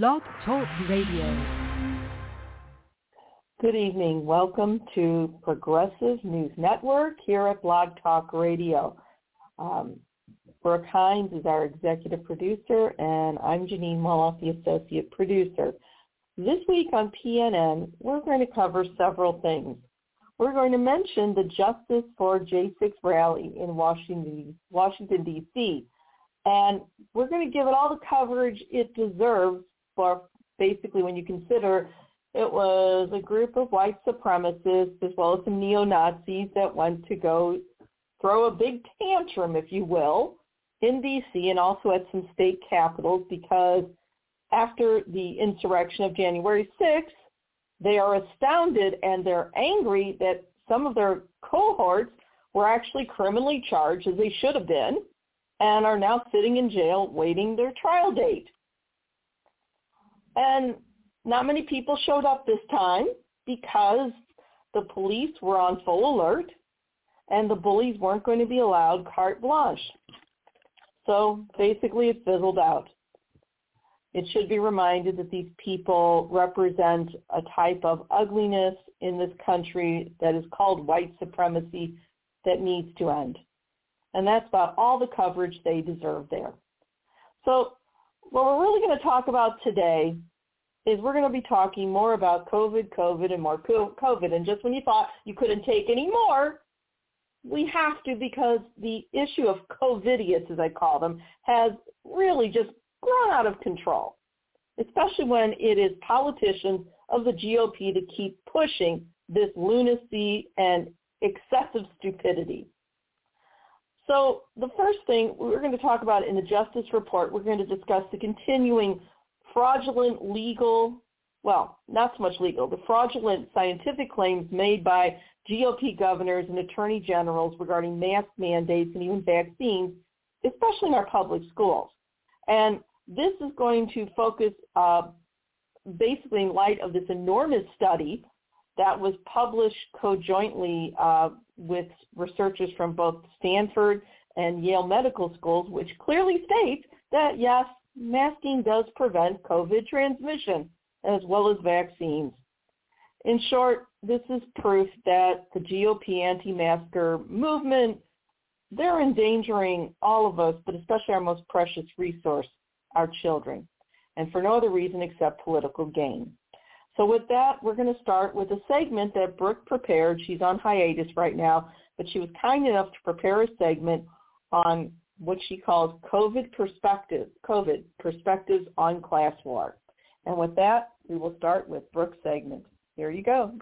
Blog Talk Radio. Good evening. Welcome to Progressive News Network here at Blog Talk Radio. Um, Brook Hines is our executive producer, and I'm Jeanine Molloff, the associate producer. This week on PNN, we're going to cover several things. We're going to mention the Justice for J6 rally in Washington, Washington D.C. And we're going to give it all the coverage it deserves for basically when you consider it was a group of white supremacists as well as some neo-Nazis that went to go throw a big tantrum, if you will, in D.C. and also at some state capitals because after the insurrection of January 6th, they are astounded and they're angry that some of their cohorts were actually criminally charged, as they should have been, and are now sitting in jail waiting their trial date. And not many people showed up this time because the police were on full alert and the bullies weren't going to be allowed carte blanche. So basically it fizzled out. It should be reminded that these people represent a type of ugliness in this country that is called white supremacy that needs to end. And that's about all the coverage they deserve there. So what we're really going to talk about today is we're going to be talking more about COVID, COVID, and more COVID. And just when you thought you couldn't take any more, we have to because the issue of COVIDiots, as I call them, has really just grown out of control, especially when it is politicians of the GOP that keep pushing this lunacy and excessive stupidity. So the first thing we're going to talk about in the Justice Report, we're going to discuss the continuing fraudulent legal, well, not so much legal, the fraudulent scientific claims made by GOP governors and attorney generals regarding mask mandates and even vaccines, especially in our public schools. And this is going to focus uh, basically in light of this enormous study that was published conjointly uh, with researchers from both Stanford and Yale Medical Schools, which clearly states that yes, masking does prevent COVID transmission as well as vaccines. In short, this is proof that the GOP anti-masker movement, they're endangering all of us, but especially our most precious resource, our children, and for no other reason except political gain. So with that, we're going to start with a segment that Brook prepared. She's on hiatus right now, but she was kind enough to prepare a segment on what she calls COVID perspectives, COVID perspectives on class war. And with that, we will start with Brook's segment. Here you go.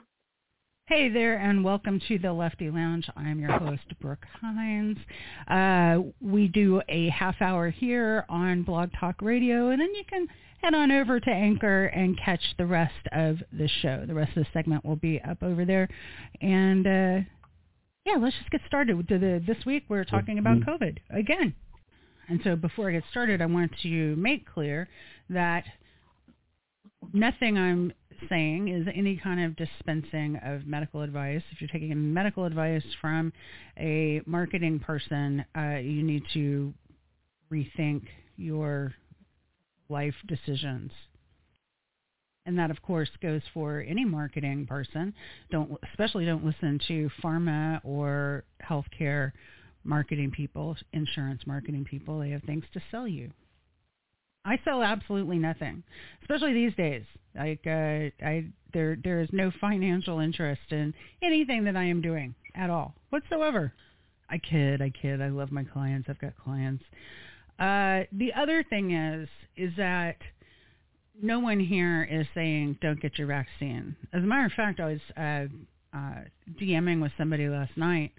Hey there, and welcome to the Lefty Lounge. I'm your host, Brook Hines. Uh, we do a half hour here on Blog Talk Radio, and then you can head on over to Anchor and catch the rest of the show. The rest of the segment will be up over there. And uh, yeah, let's just get started. This week we're talking about mm-hmm. COVID again. And so before I get started, I want to make clear that nothing I'm saying is any kind of dispensing of medical advice. If you're taking medical advice from a marketing person, uh, you need to rethink your life decisions. And that, of course, goes for any marketing person. Don't, especially don't listen to pharma or healthcare marketing people, insurance marketing people. They have things to sell you. I sell absolutely nothing, especially these days. Like uh, I, there, there is no financial interest in anything that I am doing at all whatsoever. I kid, I kid. I love my clients. I've got clients. Uh, the other thing is, is that no one here is saying don't get your vaccine. As a matter of fact, I was uh, uh, DMing with somebody last night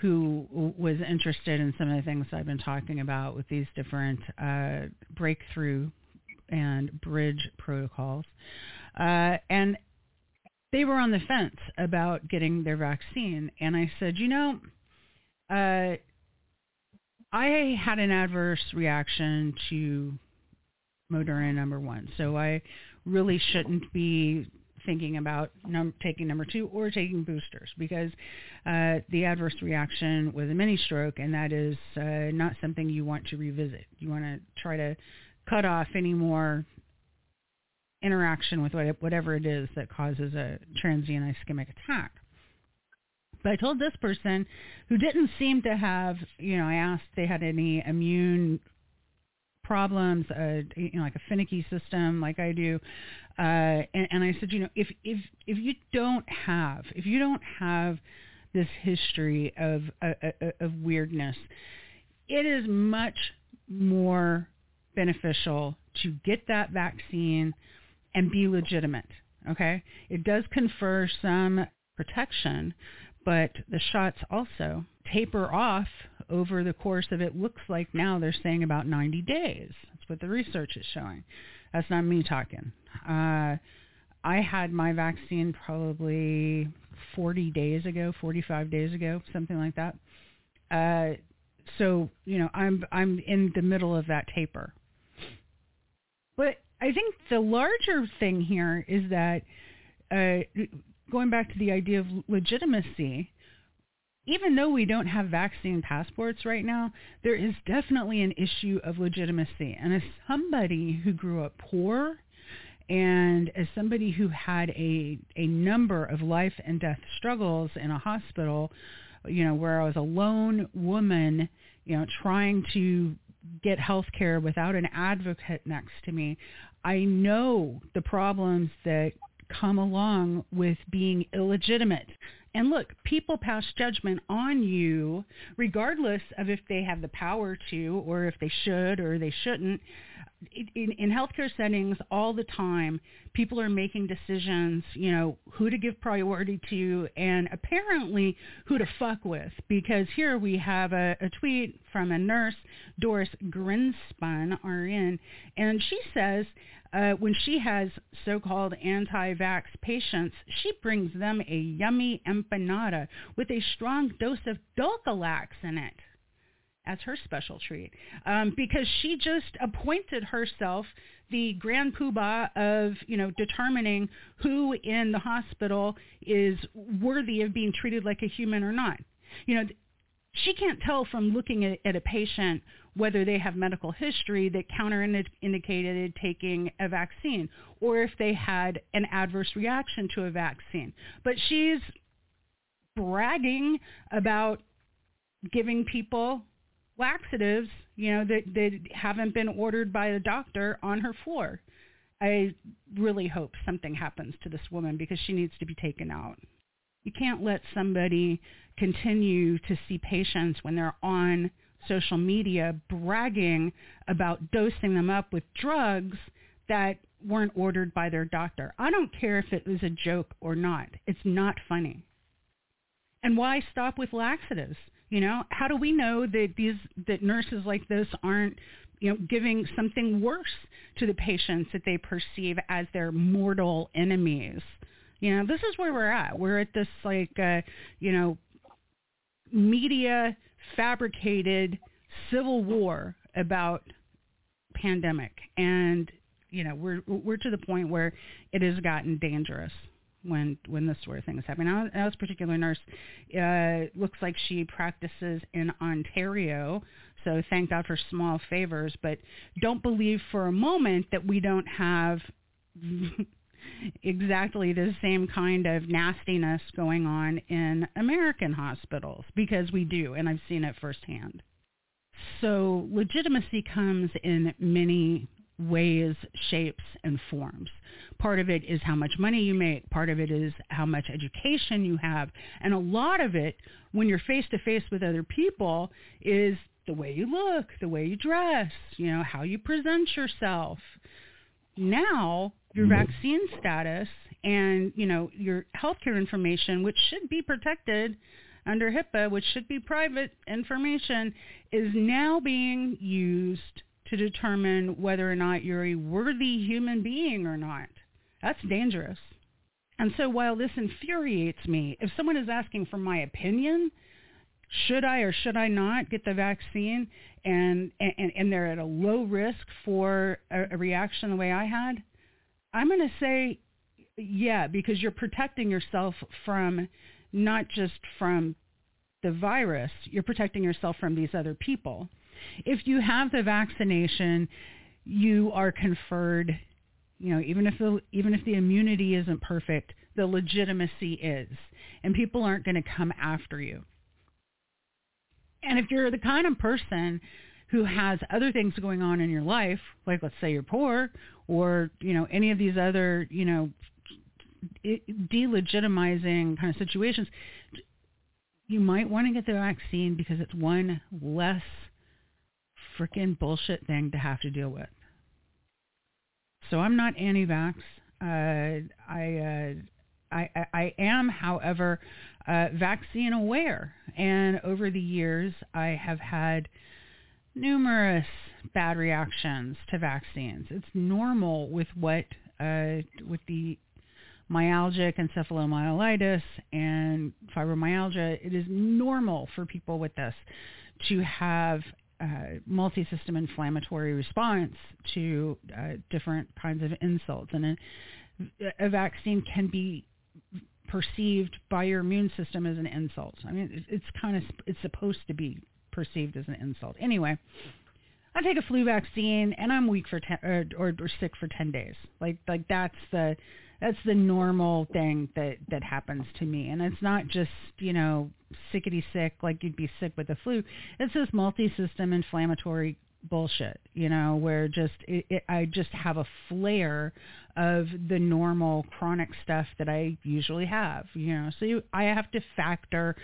who was interested in some of the things I've been talking about with these different uh, breakthrough and bridge protocols. Uh, and they were on the fence about getting their vaccine. And I said, you know, uh, I had an adverse reaction to Moderna number one. So I really shouldn't be thinking about num- taking number two or taking boosters because uh, the adverse reaction was a mini stroke, and that is uh, not something you want to revisit. You want to try to cut off any more interaction with whatever it is that causes a transient ischemic attack. But I told this person who didn't seem to have, you know, I asked they had any immune problems, uh, you know, like a finicky system like I do. Uh, and, and I said, you know, if, if, if you don't have, if you don't have this history of, uh, uh of weirdness, it is much more beneficial to get that vaccine and be legitimate. Okay, it does confer some protection, but the shots also taper off over the course of it looks like now they're saying about 90 days. That's what the research is showing. That's not me talking. Uh, I had my vaccine probably 40 days ago, 45 days ago, something like that. Uh, so you know, I'm I'm in the middle of that taper. But I think the larger thing here is that uh, going back to the idea of legitimacy, even though we don't have vaccine passports right now, there is definitely an issue of legitimacy. And as somebody who grew up poor and as somebody who had a, a number of life and death struggles in a hospital, you know, where I was a lone woman, you know, trying to get health care without an advocate next to me, I know the problems that come along with being illegitimate. And look, people pass judgment on you regardless of if they have the power to or if they should or they shouldn't in, in healthcare settings all the time, people are making decisions, you know, who to give priority to and apparently who to fuck with. Because here we have a, a tweet from a nurse, Doris Grinspun, RN, and she says uh, when she has so-called anti-vax patients, she brings them a yummy empanada with a strong dose of Dulcolax in it as her special treat um, because she just appointed herself the grand poobah of you know determining who in the hospital is worthy of being treated like a human or not. You know, she can't tell from looking at, at a patient whether they have medical history that counterindicated taking a vaccine or if they had an adverse reaction to a vaccine. But she's bragging about giving people laxatives, you know, that, that haven't been ordered by the doctor on her floor. I really hope something happens to this woman because she needs to be taken out. You can't let somebody continue to see patients when they're on social media bragging about dosing them up with drugs that weren't ordered by their doctor. I don't care if it was a joke or not. It's not funny. And why stop with laxatives? You know, how do we know that these that nurses like this aren't you know giving something worse to the patients that they perceive as their mortal enemies? You know, this is where we're at. We're at this like uh, you know media fabricated civil war about pandemic and you know we're we're to the point where it has gotten dangerous when when this sort of thing is happening. Now, now this particular nurse uh, looks like she practices in Ontario, so thank God for small favors. But don't believe for a moment that we don't have exactly the same kind of nastiness going on in American hospitals because we do, and I've seen it firsthand. So legitimacy comes in many ways, shapes, and forms. Part of it is how much money you make. Part of it is how much education you have. And a lot of it, when you're face to face with other people, is the way you look, the way you dress, you know, how you present yourself. Now, your mm-hmm. vaccine status and, you know, your healthcare information, which should be protected under HIPAA, which should be private information, is now being used to determine whether or not you're a worthy human being or not. That's dangerous. And so while this infuriates me, if someone is asking for my opinion, should I or should I not get the vaccine and, and, and they're at a low risk for a, a reaction the way I had, I'm going to say yeah, because you're protecting yourself from not just from the virus, you're protecting yourself from these other people. If you have the vaccination, you are conferred You know, even if the even if the immunity isn't perfect, the legitimacy is, and people aren't going to come after you. And if you're the kind of person who has other things going on in your life, like let's say you're poor, or you know any of these other you know delegitimizing kind of situations, you might want to get the vaccine because it's one less freaking bullshit thing to have to deal with. So I'm not anti-vax. Uh, I, uh, I, I am, however, uh, vaccine aware, and over the years I have had numerous bad reactions to vaccines. It's normal with what uh, with the myalgic encephalomyelitis and fibromyalgia. It is normal for people with this to have uh, multi-system inflammatory response to uh, different kinds of insults, and a, a, vaccine can be perceived by your immune system as an insult. I mean, it's, kind of it's supposed to be perceived as an insult. Anyway, I take a flu vaccine and I'm weak for ten or, or, or sick for ten days. Like like that's the that's the normal thing that that happens to me and it's not just you know sickety sick like you'd be sick with the flu it's this multi-system inflammatory bullshit you know where just it, it, i just have a flare of the normal chronic stuff that i usually have you know so you, i have to factor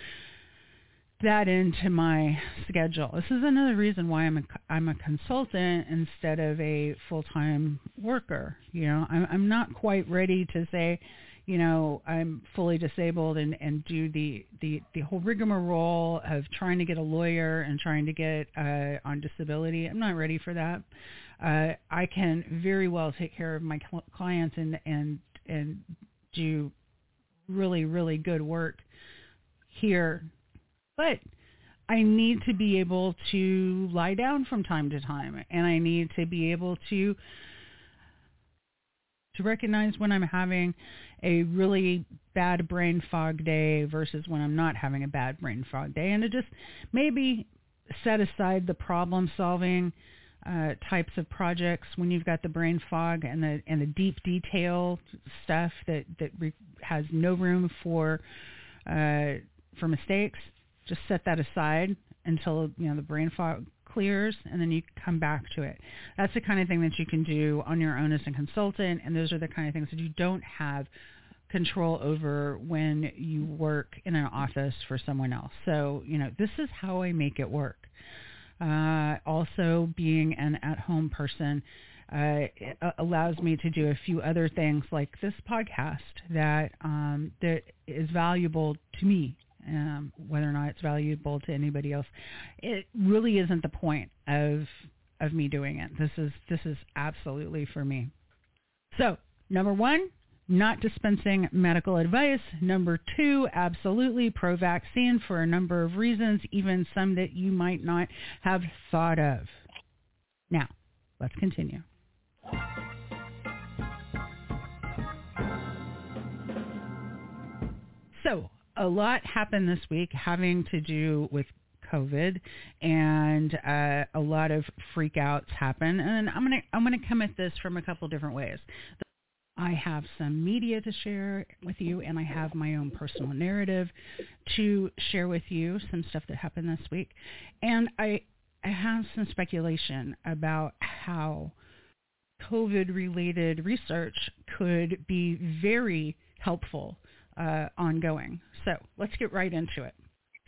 that into my schedule. This is another reason why I'm a, I'm a consultant instead of a full-time worker. You know, I'm, I'm not quite ready to say, you know, I'm fully disabled and, and do the, the, the whole rigmarole of trying to get a lawyer and trying to get uh, on disability. I'm not ready for that. Uh, I can very well take care of my cl- clients and, and, and do really, really good work here but I need to be able to lie down from time to time and I need to be able to to recognize when I'm having a really bad brain fog day versus when I'm not having a bad brain fog day. And to just maybe set aside the problem solving uh, types of projects when you've got the brain fog and the and the deep detail stuff that that re- has no room for uh, for mistakes. Just set that aside until you know the brain fog clears and then you come back to it. That's the kind of thing that you can do on your own as a consultant and those are the kind of things that you don't have control over when you work in an office for someone else. So, you know, this is how I make it work. Uh, also being an at-home person uh, allows me to do a few other things like this podcast that um, that is valuable to me um, whether or not it's valuable to anybody else. It really isn't the point of of me doing it. This is this is absolutely for me. So number one, not dispensing medical advice. Number two, absolutely pro-vaccine for a number of reasons, even some that you might not have thought of. Now, let's continue. So a lot happened this week having to do with COVID, and uh, a lot of freakouts happen. And I'm gonna I'm gonna come at this from a couple different ways. I have some media to share with you, and I have my own personal narrative to share with you. Some stuff that happened this week, and I I have some speculation about how COVID-related research could be very helpful uh, ongoing. So let's get right into it.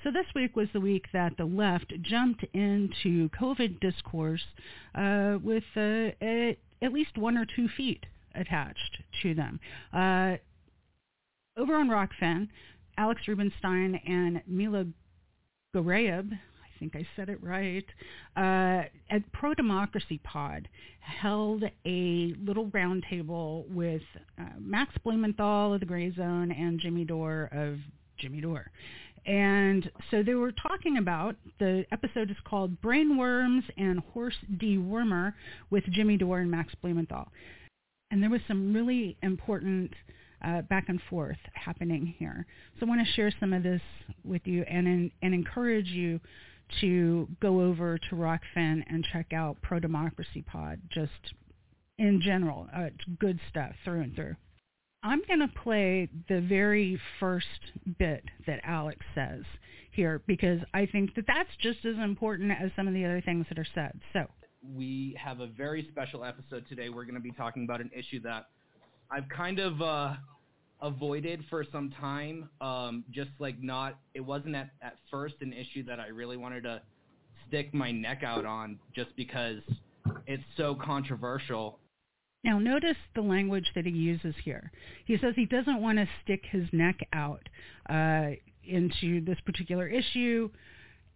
So this week was the week that the left jumped into COVID discourse uh, with uh, at least one or two feet attached to them. Uh, over on Rokfin, Alex Rubinstein and Mila Gorayev, I think I said it right, uh, at Pro Democracy Pod held a little roundtable with uh, Max Blumenthal of the Gray Zone and Jimmy Dore of Jimmy Dore. And so they were talking about, the episode is called Brainworms and Horse Dewormer with Jimmy Dore and Max Blumenthal. And there was some really important uh, back and forth happening here. So I want to share some of this with you and, and encourage you to go over to Rokfin and check out Pro Democracy Pod. Just in general. Uh, good stuff through and through. I'm going to play the very first bit that Alex says here because I think that that's just as important as some of the other things that are said. So we have a very special episode today. We're going to be talking about an issue that I've kind of uh, avoided for some time. Um, just like not, it wasn't at, at first an issue that I really wanted to stick my neck out on just because it's so controversial. Now notice the language that he uses here. He says he doesn't want to stick his neck out uh, into this particular issue,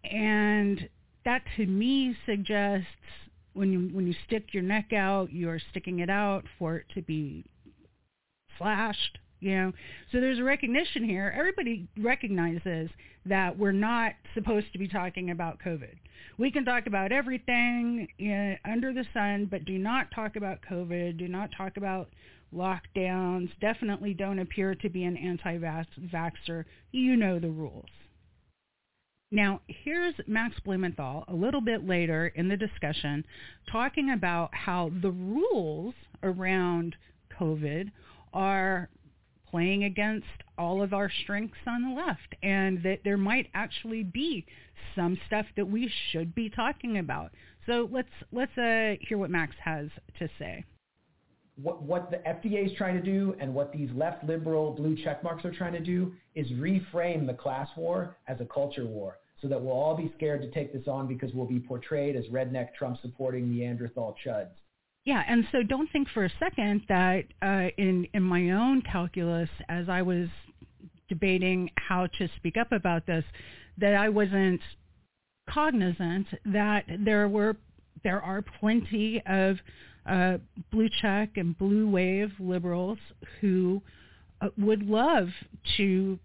and that to me suggests when you when you stick your neck out, you're sticking it out for it to be slashed. You know, so there's a recognition here. Everybody recognizes that we're not supposed to be talking about COVID. We can talk about everything in, under the sun, but do not talk about COVID. Do not talk about lockdowns. Definitely don't appear to be an anti-vaxxer. You know the rules. Now, here's Max Blumenthal a little bit later in the discussion talking about how the rules around COVID are playing against all of our strengths on the left and that there might actually be some stuff that we should be talking about. So let's let's uh, hear what Max has to say. What, what the FDA is trying to do and what these left liberal blue check marks are trying to do is reframe the class war as a culture war so that we'll all be scared to take this on because we'll be portrayed as redneck Trump supporting Neanderthal chuds. Yeah, and so don't think for a second that uh, in in my own calculus, as I was debating how to speak up about this, that I wasn't cognizant that there were there are plenty of uh, blue check and blue wave liberals who uh, would love to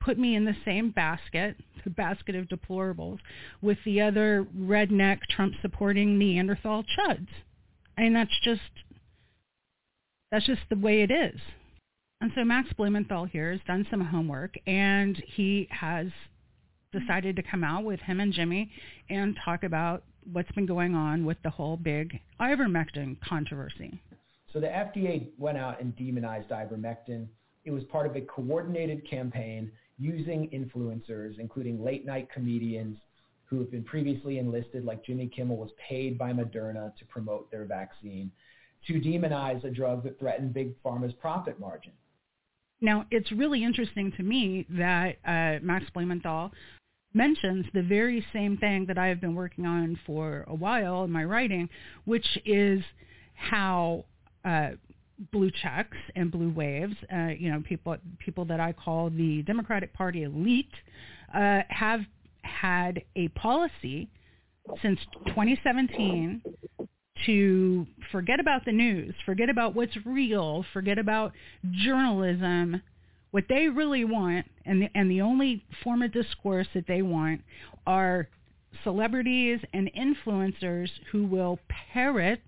put me in the same basket, the basket of deplorables, with the other redneck Trump supporting Neanderthal chuds. Mean, that's just that's just the way it is. And so Max Blumenthal here has done some homework, and he has decided to come out with him and Jimmy and talk about what's been going on with the whole big ivermectin controversy. So the FDA went out and demonized ivermectin. It was part of a coordinated campaign using influencers, including late night comedians who have been previously enlisted, like Jimmy Kimmel was paid by Moderna to promote their vaccine, to demonize a drug that threatened Big Pharma's profit margin. Now, it's really interesting to me that uh, Max Blumenthal mentions the very same thing that I have been working on for a while in my writing, which is how uh, blue checks and blue waves, uh, you know, people people that I call the Democratic Party elite, uh, have had a policy since 2017 to forget about the news, forget about what's real, forget about journalism. What they really want, and the, and the only form of discourse that they want, are celebrities and influencers who will parrot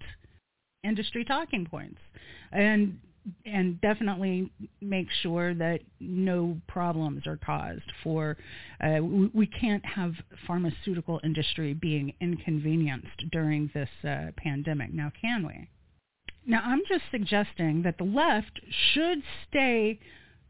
industry talking points. And and definitely make sure that no problems are caused for uh, we, can't have pharmaceutical industry being inconvenienced during this uh, pandemic now can we? Now i'm just suggesting that the left should stay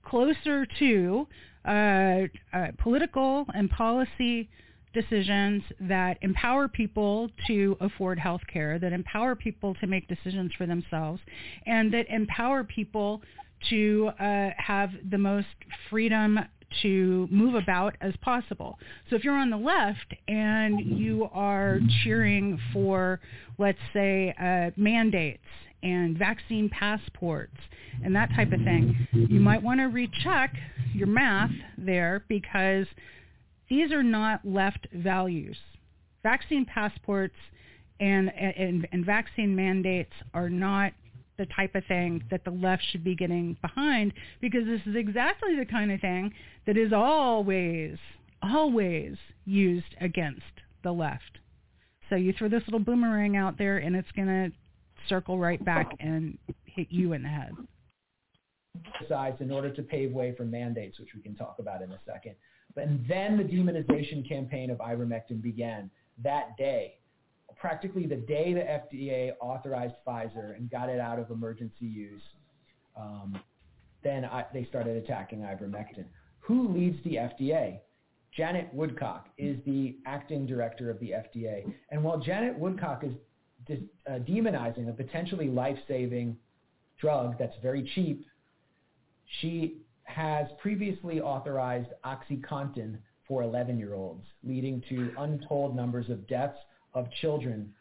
closer to uh, uh political and policy decisions that empower people to afford health care, that empower people to make decisions for themselves, and that empower people to uh, have the most freedom to move about as possible. So if you're on the left and you are cheering for, let's say, uh, mandates and vaccine passports and that type of thing, you might want to recheck your math there because these are not left values. Vaccine passports and, and, and vaccine mandates are not the type of thing that the left should be getting behind because this is exactly the kind of thing that is always, always used against the left. So you throw this little boomerang out there and it's going to circle right back and hit you in the head. Besides, in order to pave way for mandates, which we can talk about in a second. And then the demonization campaign of ivermectin began that day. practically the day the FDA authorized Pfizer and got it out of emergency use, um, then I, they started attacking ivermectin. Who leads the FDA? Janet Woodcock is the acting director of the FDA. And while Janet Woodcock is dis, uh, demonizing a potentially life-saving drug that's very cheap, she has previously authorized OxyContin for 11-year-olds, leading to untold numbers of deaths of children.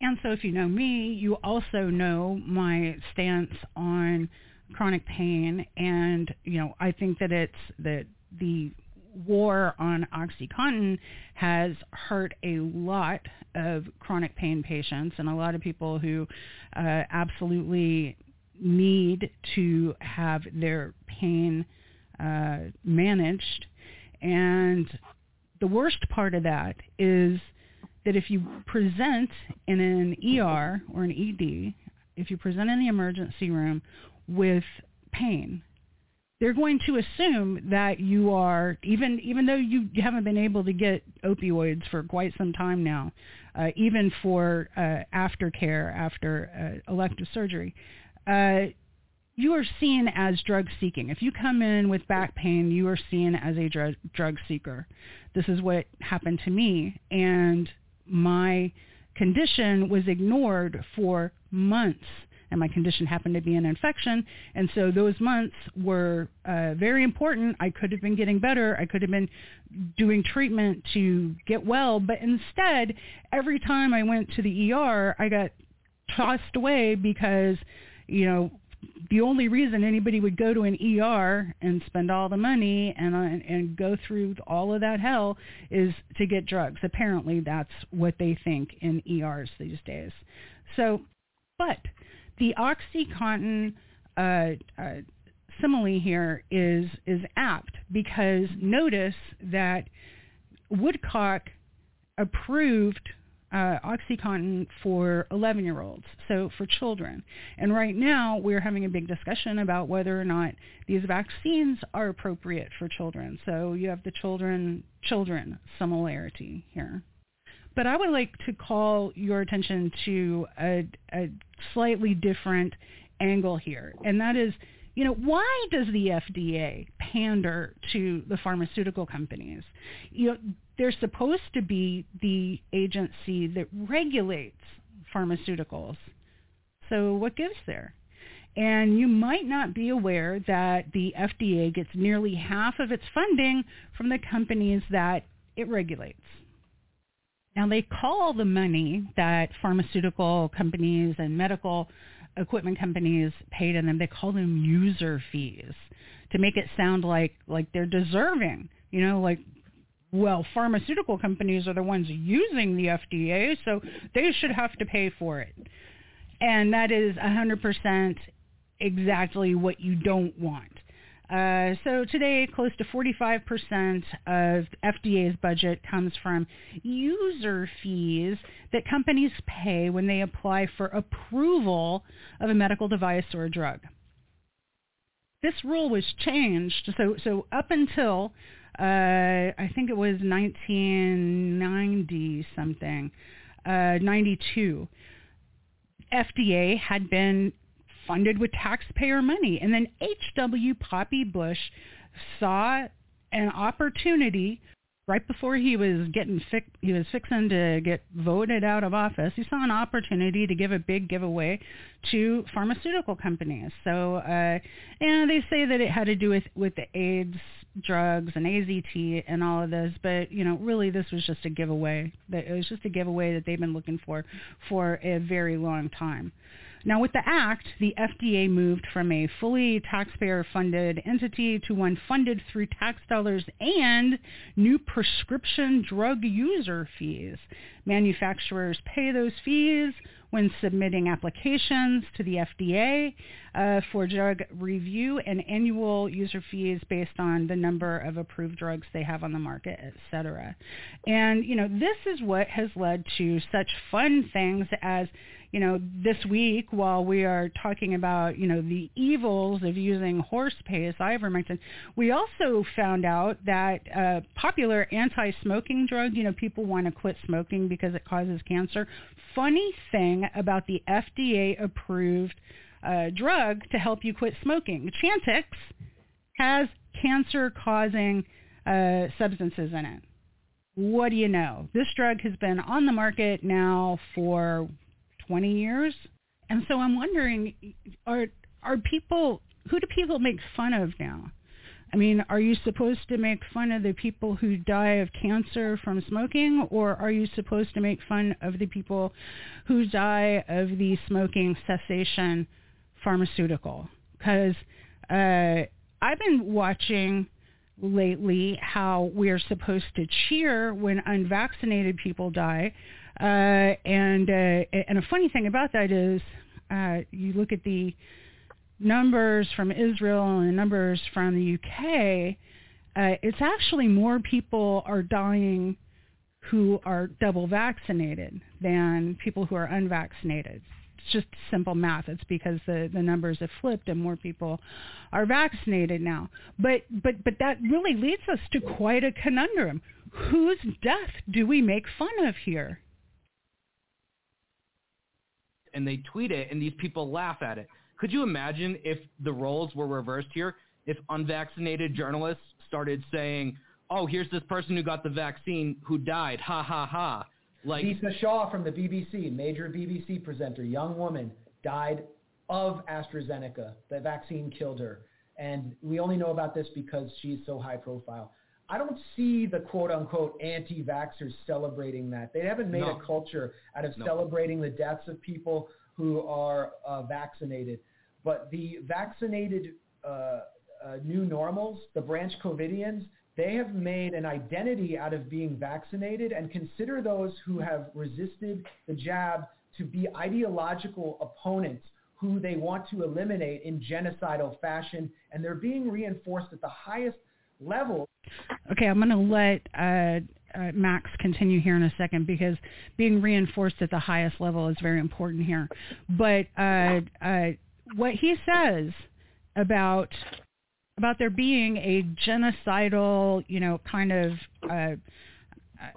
And so if you know me, you also know my stance on chronic pain and you know I think that it's that the war on OxyContin has hurt a lot of chronic pain patients and a lot of people who uh, absolutely need to have their pain uh, managed. And the worst part of that is that if you present in an ER or an ED, if you present in the emergency room with pain, they're going to assume that you are even even though you haven't been able to get opioids for quite some time now, uh, even for uh, aftercare after uh, elective surgery. Uh, you are seen as drug seeking. If you come in with back pain, you are seen as a drug, drug seeker. This is what happened to me, and my condition was ignored for months and my condition happened to be an infection. And so those months were uh, very important. I could have been getting better. I could have been doing treatment to get well. But instead, every time I went to the ER, I got tossed away because, you know, the only reason anybody would go to an ER and spend all the money and uh, and go through all of that hell is to get drugs. Apparently, that's what they think in ERs these days. So, but the OxyContin uh, uh, simile here is is apt because notice that Woodcock approved uh, OxyContin for 11-year-olds, so for children. And right now we're having a big discussion about whether or not these vaccines are appropriate for children. So you have the children children similarity here. But I would like to call your attention to a, a slightly different angle here, and that is, you know, why does the FDA pander to the pharmaceutical companies? You know, they're supposed to be the agency that regulates pharmaceuticals. So what gives there? And you might not be aware that the FDA gets nearly half of its funding from the companies that it regulates. Now they call the money that pharmaceutical companies and medical equipment companies pay to them, they call them user fees to make it sound like like they're deserving. You know, like well, pharmaceutical companies are the ones using the FDA, so they should have to pay for it. And that is 100% exactly what you don't want. Uh, so today, close to 45% of FDA's budget comes from user fees that companies pay when they apply for approval of a medical device or a drug. This rule was changed. So, so up until uh, I think it was 1990 something, uh, 92, FDA had been funded with taxpayer money. And then H.W. Poppy Bush saw an opportunity right before he was getting fi- he was fixing to get voted out of office. He saw an opportunity to give a big giveaway to pharmaceutical companies. So, uh, and they say that it had to do with with the AIDS drugs and AZT and all of this, but you know, really this was just a giveaway. That it was just a giveaway that they've been looking for for a very long time. Now, with the Act, the FDA moved from a fully taxpayer-funded entity to one funded through tax dollars and new prescription drug user fees. Manufacturers pay those fees when submitting applications to the FDA uh, for drug review and annual user fees based on the number of approved drugs they have on the market, et cetera. And, you know, this is what has led to such fun things as you know, this week while we are talking about, you know, the evils of using horse paste, ivermectin, we also found out that a popular anti-smoking drug, you know, people want to quit smoking because it causes cancer. Funny thing about the FDA-approved uh, drug to help you quit smoking, Chantix, has cancer-causing uh, substances in it. What do you know? This drug has been on the market now for 20 years. And so I'm wondering, are are people who do people make fun of now? I mean, are you supposed to make fun of the people who die of cancer from smoking, or are you supposed to make fun of the people who die of the smoking cessation pharmaceutical? Because uh, I've been watching lately how we're supposed to cheer when unvaccinated people die uh, and uh, and a funny thing about that is, uh, you look at the numbers from Israel and numbers from the UK. Uh, it's actually more people are dying who are double vaccinated than people who are unvaccinated. It's just simple math. It's because the, the numbers have flipped and more people are vaccinated now. But but but that really leads us to quite a conundrum. Whose death do we make fun of here? and they tweet it and these people laugh at it. Could you imagine if the roles were reversed here? If unvaccinated journalists started saying, "Oh, here's this person who got the vaccine who died. Ha ha ha." Like Lisa Shaw from the BBC, major BBC presenter, young woman, died of AstraZeneca. The vaccine killed her. And we only know about this because she's so high profile. I don't see the quote unquote anti-vaxxers celebrating that. They haven't made no. a culture out of no. celebrating the deaths of people who are uh, vaccinated. But the vaccinated uh, uh, new normals, the branch Covidians, they have made an identity out of being vaccinated and consider those who have resisted the jab to be ideological opponents who they want to eliminate in genocidal fashion. And they're being reinforced at the highest level. Okay, I'm going to let uh, uh, Max continue here in a second because being reinforced at the highest level is very important here. But uh, uh what he says about about there being a genocidal, you know, kind of uh,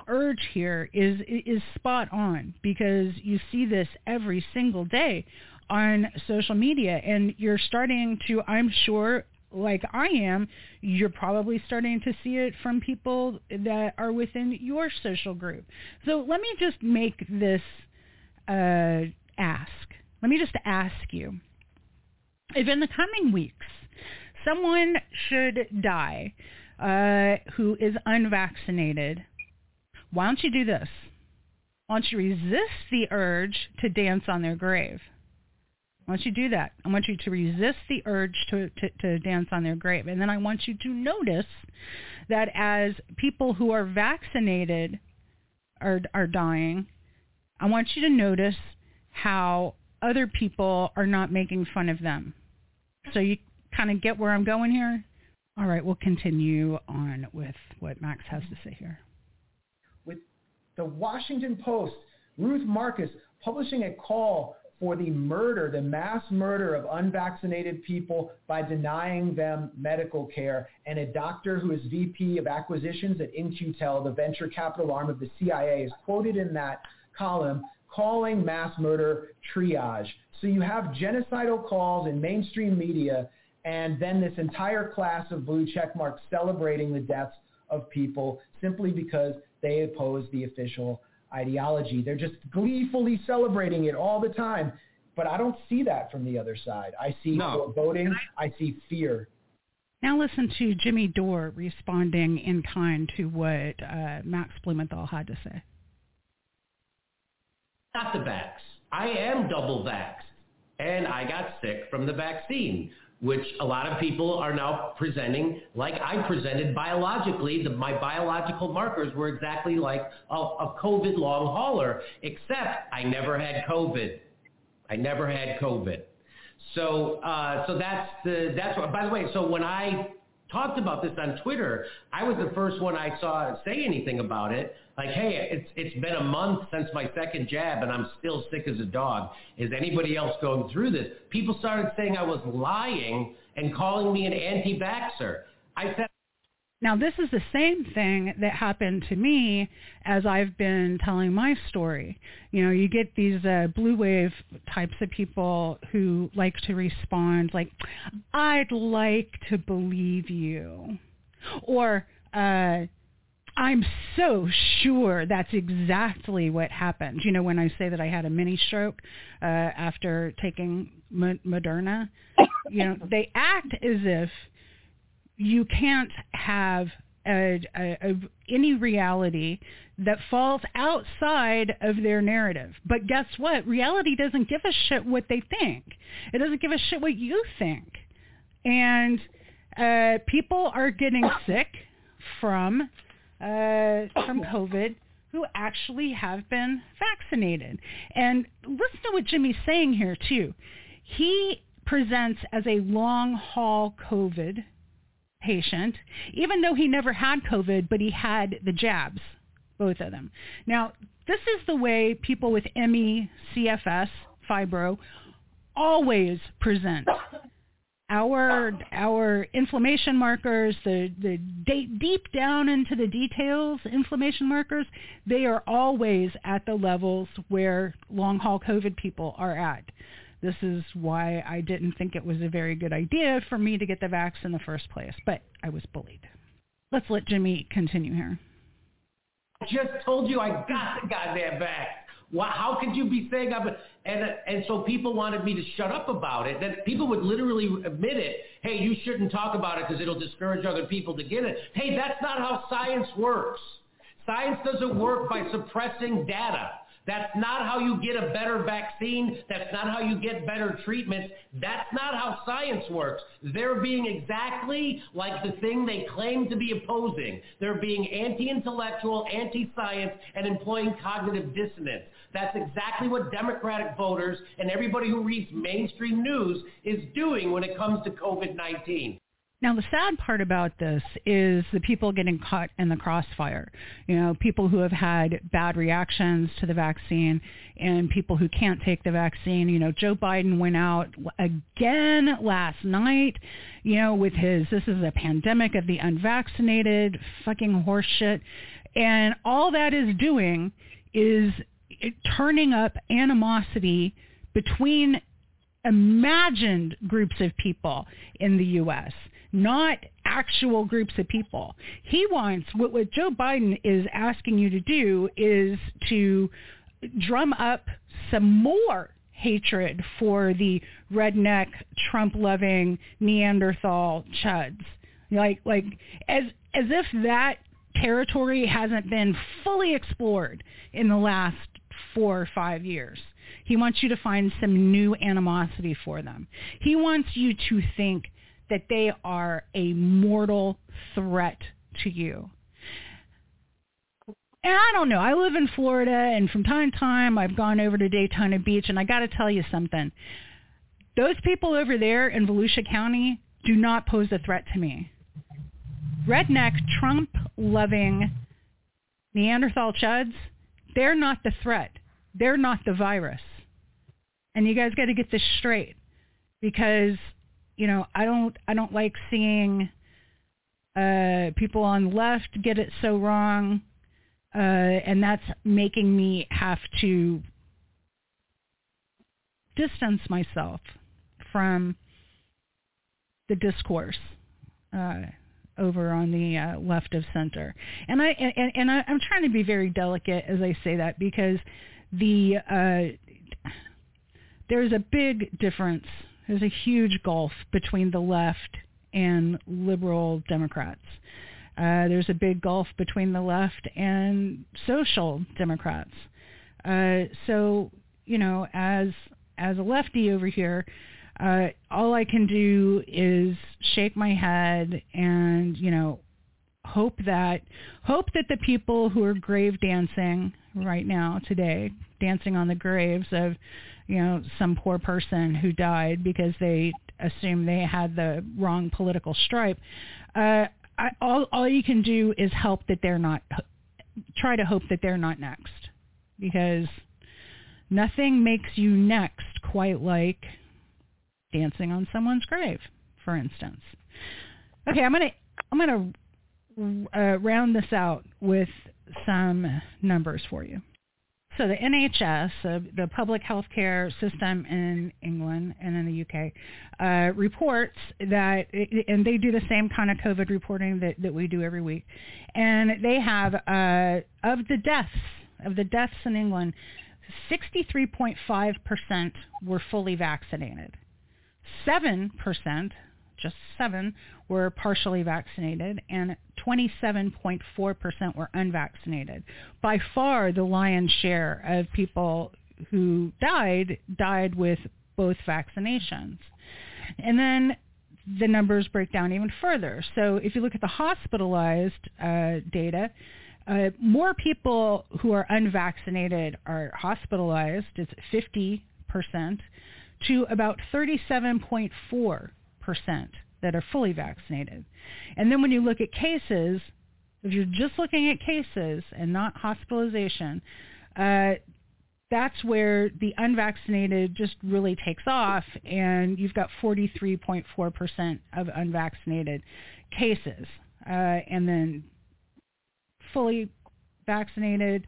urge here is is spot on because you see this every single day on social media and you're starting to I'm sure like I am, you're probably starting to see it from people that are within your social group. So let me just make this uh, ask. Let me just ask you. If in the coming weeks someone should die uh, who is unvaccinated, why don't you do this? Why don't you resist the urge to dance on their grave? I want you to do that. I want you to resist the urge to, to, to dance on their grave. And then I want you to notice that as people who are vaccinated are, are dying, I want you to notice how other people are not making fun of them. So you kind of get where I'm going here? All right, we'll continue on with what Max has to say here. With the Washington Post, Ruth Marcus publishing a call for the murder, the mass murder of unvaccinated people by denying them medical care. And a doctor who is VP of acquisitions at In-Q-Tel, the venture capital arm of the CIA, is quoted in that column calling mass murder triage. So you have genocidal calls in mainstream media and then this entire class of blue check marks celebrating the deaths of people simply because they oppose the official ideology. They're just gleefully celebrating it all the time. But I don't see that from the other side. I see no. voting. I see fear. Now listen to Jimmy Dore responding in kind to what uh, Max Blumenthal had to say. Not the vax. I am double vaxxed, and I got sick from the vaccine which a lot of people are now presenting like I presented biologically. The, my biological markers were exactly like a, a COVID long hauler, except I never had COVID. I never had COVID. So, uh, so that's the that's what. By the way, so when I talked about this on Twitter, I was the first one I saw say anything about it. Like, hey, it's it's been a month since my second jab, and I'm still sick as a dog. Is anybody else going through this? People started saying I was lying and calling me an anti-vaxxer. I said. Now, this is the same thing that happened to me as I've been telling my story. You know, you get these uh, blue wave types of people who like to respond like, I'd like to believe you. Or, uh, I'm so sure that's exactly what happened. You know, when I say that I had a mini stroke uh, after taking Moderna, you know, they act as if you can't have a, a, a, any reality that falls outside of their narrative. But guess what? Reality doesn't give a shit what they think. It doesn't give a shit what you think. And uh, people are getting sick from uh, from COVID who actually have been vaccinated. And listen to what Jimmy's saying here too. He presents as a long haul COVID patient, even though he never had COVID, but he had the jabs, both of them. Now, this is the way people with ME, CFS, fibro, always present our our inflammation markers, the the deep down into the details inflammation markers, they are always at the levels where long haul COVID people are at. This is why I didn't think it was a very good idea for me to get the vax in the first place, but I was bullied. Let's let Jimmy continue here. I just told you I got the goddamn vax. How could you be saying I'm and and so people wanted me to shut up about it. That people would literally admit it. Hey, you shouldn't talk about it because it'll discourage other people to get it. Hey, that's not how science works. Science doesn't work by suppressing data. That's not how you get a better vaccine. That's not how you get better treatments. That's not how science works. They're being exactly like the thing they claim to be opposing. They're being anti-intellectual, anti-science, and employing cognitive dissonance. That's exactly what Democratic voters and everybody who reads mainstream news is doing when it comes to COVID-19. Now, the sad part about this is the people getting caught in the crossfire. You know, people who have had bad reactions to the vaccine and people who can't take the vaccine. You know, Joe Biden went out again last night, you know, with his, this is a pandemic of the unvaccinated, fucking horseshit. And all that is doing is turning up animosity between imagined groups of people in the U.S not actual groups of people. He wants, what, what Joe Biden is asking you to do is to drum up some more hatred for the redneck, Trump-loving Neanderthal chuds. Like, like as as if that territory hasn't been fully explored in the last four or five years. He wants you to find some new animosity for them. He wants you to think that they are a mortal threat to you. And I don't know. I live in Florida, and from time to time, I've gone over to Daytona Beach, and I got to tell you something. Those people over there in Volusia County do not pose a threat to me. Redneck, Trump-loving Neanderthal chuds, they're not the threat. They're not the virus. And you guys got to get this straight because you know, I don't I don't like seeing uh, people on the left get it so wrong, uh, and that's making me have to distance myself from the discourse uh, over on the uh, left of center. And I and, and I, I'm trying to be very delicate as I say that because the uh, there's a big difference there's a huge gulf between the left and liberal Democrats. Uh, there's a big gulf between the left and social Democrats. Uh, so, you know, as as a lefty over here, uh, all I can do is shake my head and, you know, hope that hope that the people who are grave dancing right now today, dancing on the graves of, you know, some poor person who died because they assumed they had the wrong political stripe. Uh, I, all all you can do is help that they're not try to hope that they're not next because nothing makes you next quite like dancing on someone's grave, for instance. Okay, I'm gonna I'm gonna uh, round this out with some numbers for you. So the NHS, uh, the public health care system in England and in the UK, uh, reports that, and they do the same kind of COVID reporting that, that we do every week, and they have uh, of the deaths of the deaths in England, 63.5% were fully vaccinated. 7% just seven were partially vaccinated and 27.4% were unvaccinated. By far the lion's share of people who died died with both vaccinations. And then the numbers break down even further. So if you look at the hospitalized uh, data, uh, more people who are unvaccinated are hospitalized. It's 50% to about 37.4 percent that are fully vaccinated. And then when you look at cases, if you're just looking at cases and not hospitalization, uh, that's where the unvaccinated just really takes off, and you've got 43.4% of unvaccinated cases. Uh, and then fully vaccinated,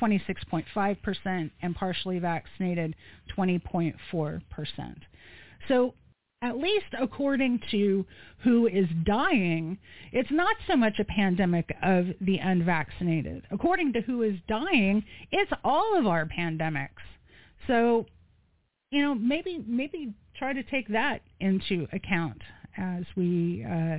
26.5%, and partially vaccinated, 20.4%. So at least according to who is dying, it's not so much a pandemic of the unvaccinated. According to who is dying, it's all of our pandemics. So, you know, maybe maybe try to take that into account as we uh,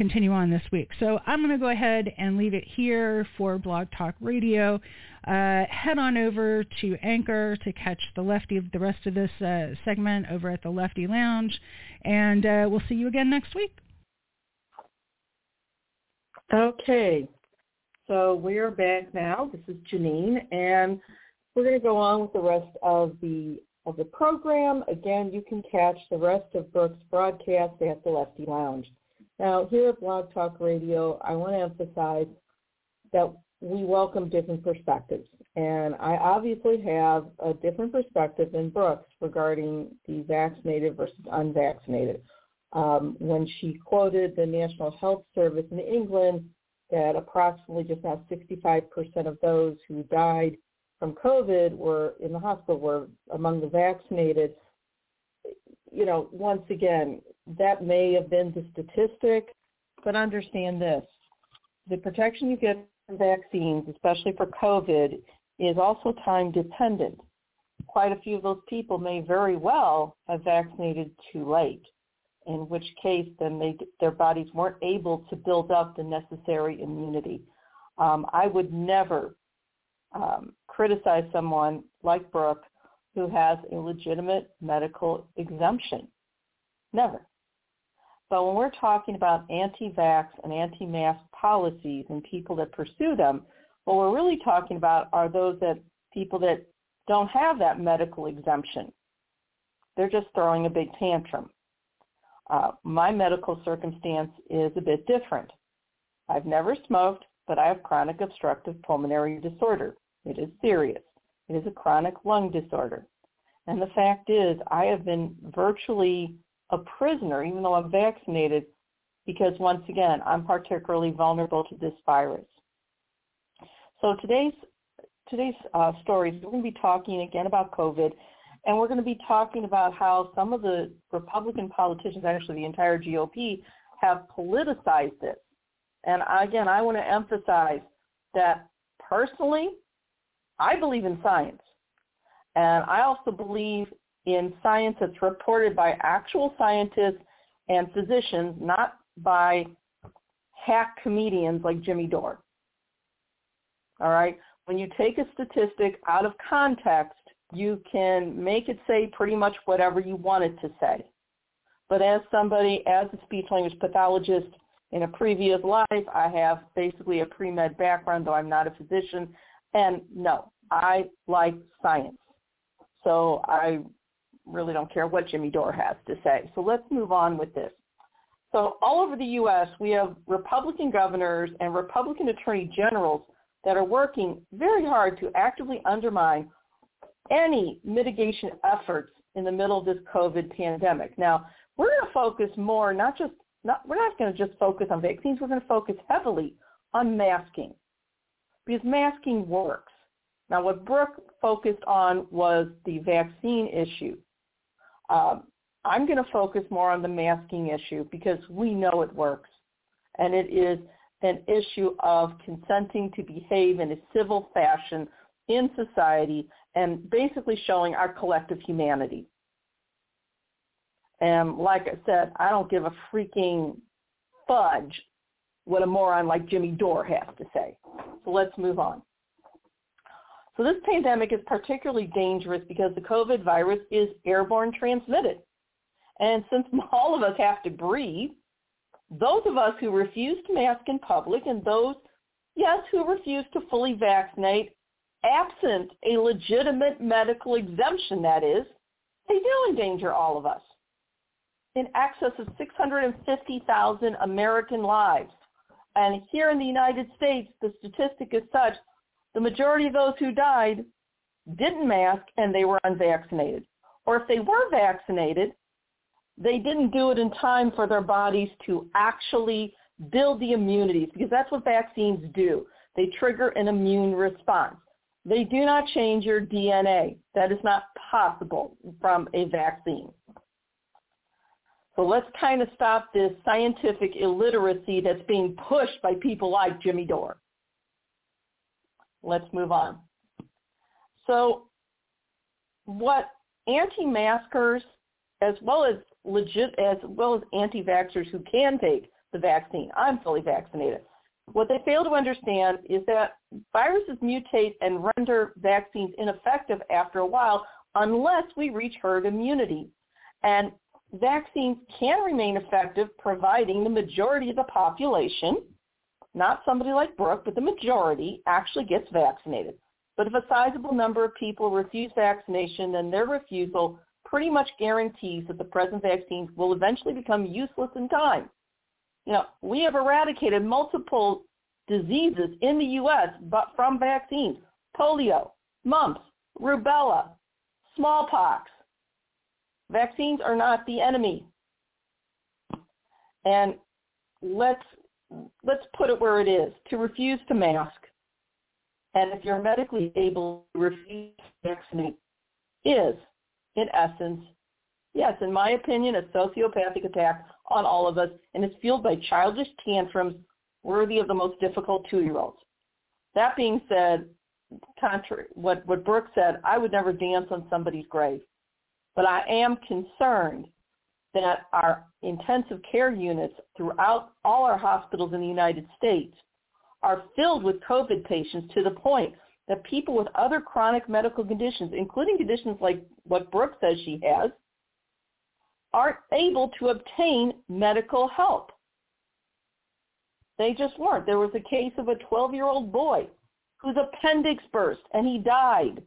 continue on this week. So I'm going to go ahead and leave it here for Blog Talk Radio. Uh, head on over to Anchor to catch the lefty the rest of this uh, segment over at the Lefty Lounge, and uh, we'll see you again next week. Okay, so we are back now. This is Jeanine, and we're going to go on with the rest of the of the program. Again, you can catch the rest of Brook's broadcast at the Lefty Lounge. Now, here at Blog Talk Radio, I want to emphasize that we welcome different perspectives. And I obviously have a different perspective than Brooks regarding the vaccinated versus unvaccinated. Um, when she quoted the National Health Service in England that approximately just now 65% of those who died from COVID were in the hospital were among the vaccinated. You know, once again, that may have been the statistic, but understand this. The protection you get from vaccines, especially for COVID, is also time dependent. Quite a few of those people may very well have vaccinated too late, in which case then they, their bodies weren't able to build up the necessary immunity. Um, I would never um, criticize someone like Brook who has a legitimate medical exemption. Never. But when we're talking about anti-vax and anti-mask policies and people that pursue them, what we're really talking about are those that people that don't have that medical exemption. They're just throwing a big tantrum. Uh, my medical circumstance is a bit different. I've never smoked, but I have chronic obstructive pulmonary disorder. It is serious. It is a chronic lung disorder. And the fact is, I have been virtually a prisoner, even though I'm vaccinated, because once again, I'm particularly vulnerable to this virus. So today's today's uh, stories, we're going to be talking again about COVID, and we're going to be talking about how some of the Republican politicians, actually the entire GOP, have politicized this. And again, I want to emphasize that personally, I believe in science. And I also believe in science that's reported by actual scientists and physicians, not by hack comedians like Jimmy Dore. All right? When you take a statistic out of context, you can make it say pretty much whatever you want it to say. But as somebody, as a speech language pathologist in a previous life, I have basically a pre-med background, though I'm not a physician. And no, I like science. So I really don't care what Jimmy Dore has to say. So let's move on with this. So all over the U.S., we have Republican governors and Republican attorney generals that are working very hard to actively undermine any mitigation efforts in the middle of this COVID pandemic. Now, we're going to focus more, not just, not, we're not going to just focus on vaccines, we're going to focus heavily on masking because masking works. Now, what Brook focused on was the vaccine issue. Um, I'm going to focus more on the masking issue because we know it works. And it is an issue of consenting to behave in a civil fashion in society and basically showing our collective humanity. And like I said, I don't give a freaking fudge what a moron like Jimmy Dore has to say. So let's move on. So this pandemic is particularly dangerous because the COVID virus is airborne transmitted. And since all of us have to breathe, those of us who refuse to mask in public and those, yes, who refuse to fully vaccinate, absent a legitimate medical exemption, that is, they do endanger all of us. In excess of 650,000 American lives. And here in the United States, the statistic is such, the majority of those who died didn't mask and they were unvaccinated. Or if they were vaccinated, they didn't do it in time for their bodies to actually build the immunities because that's what vaccines do. They trigger an immune response. They do not change your DNA. That is not possible from a vaccine. So let's kind of stop this scientific illiteracy that's being pushed by people like Jimmy Dore. Let's move on. So what anti-maskers as well as legit as well as anti-vaxxers who can take the vaccine. I'm fully vaccinated. What they fail to understand is that viruses mutate and render vaccines ineffective after a while unless we reach herd immunity. And vaccines can remain effective providing the majority of the population, not somebody like Brook, but the majority actually gets vaccinated. But if a sizable number of people refuse vaccination, then their refusal pretty much guarantees that the present vaccines will eventually become useless in time. You know, we have eradicated multiple diseases in the U.S. but from vaccines, polio, mumps, rubella, smallpox. Vaccines are not the enemy. And let's let's put it where it is. To refuse to mask, and if you're medically able to refuse to vaccinate, is in essence, yes, in my opinion, a sociopathic attack on all of us, and it's fueled by childish tantrums worthy of the most difficult two-year-olds. That being said, contrary what what Brook said, I would never dance on somebody's grave, but I am concerned that our intensive care units throughout all our hospitals in the United States are filled with COVID patients to the point that people with other chronic medical conditions, including conditions like what Brook says she has, aren't able to obtain medical help. They just weren't. There was a case of a 12-year-old boy whose appendix burst and he died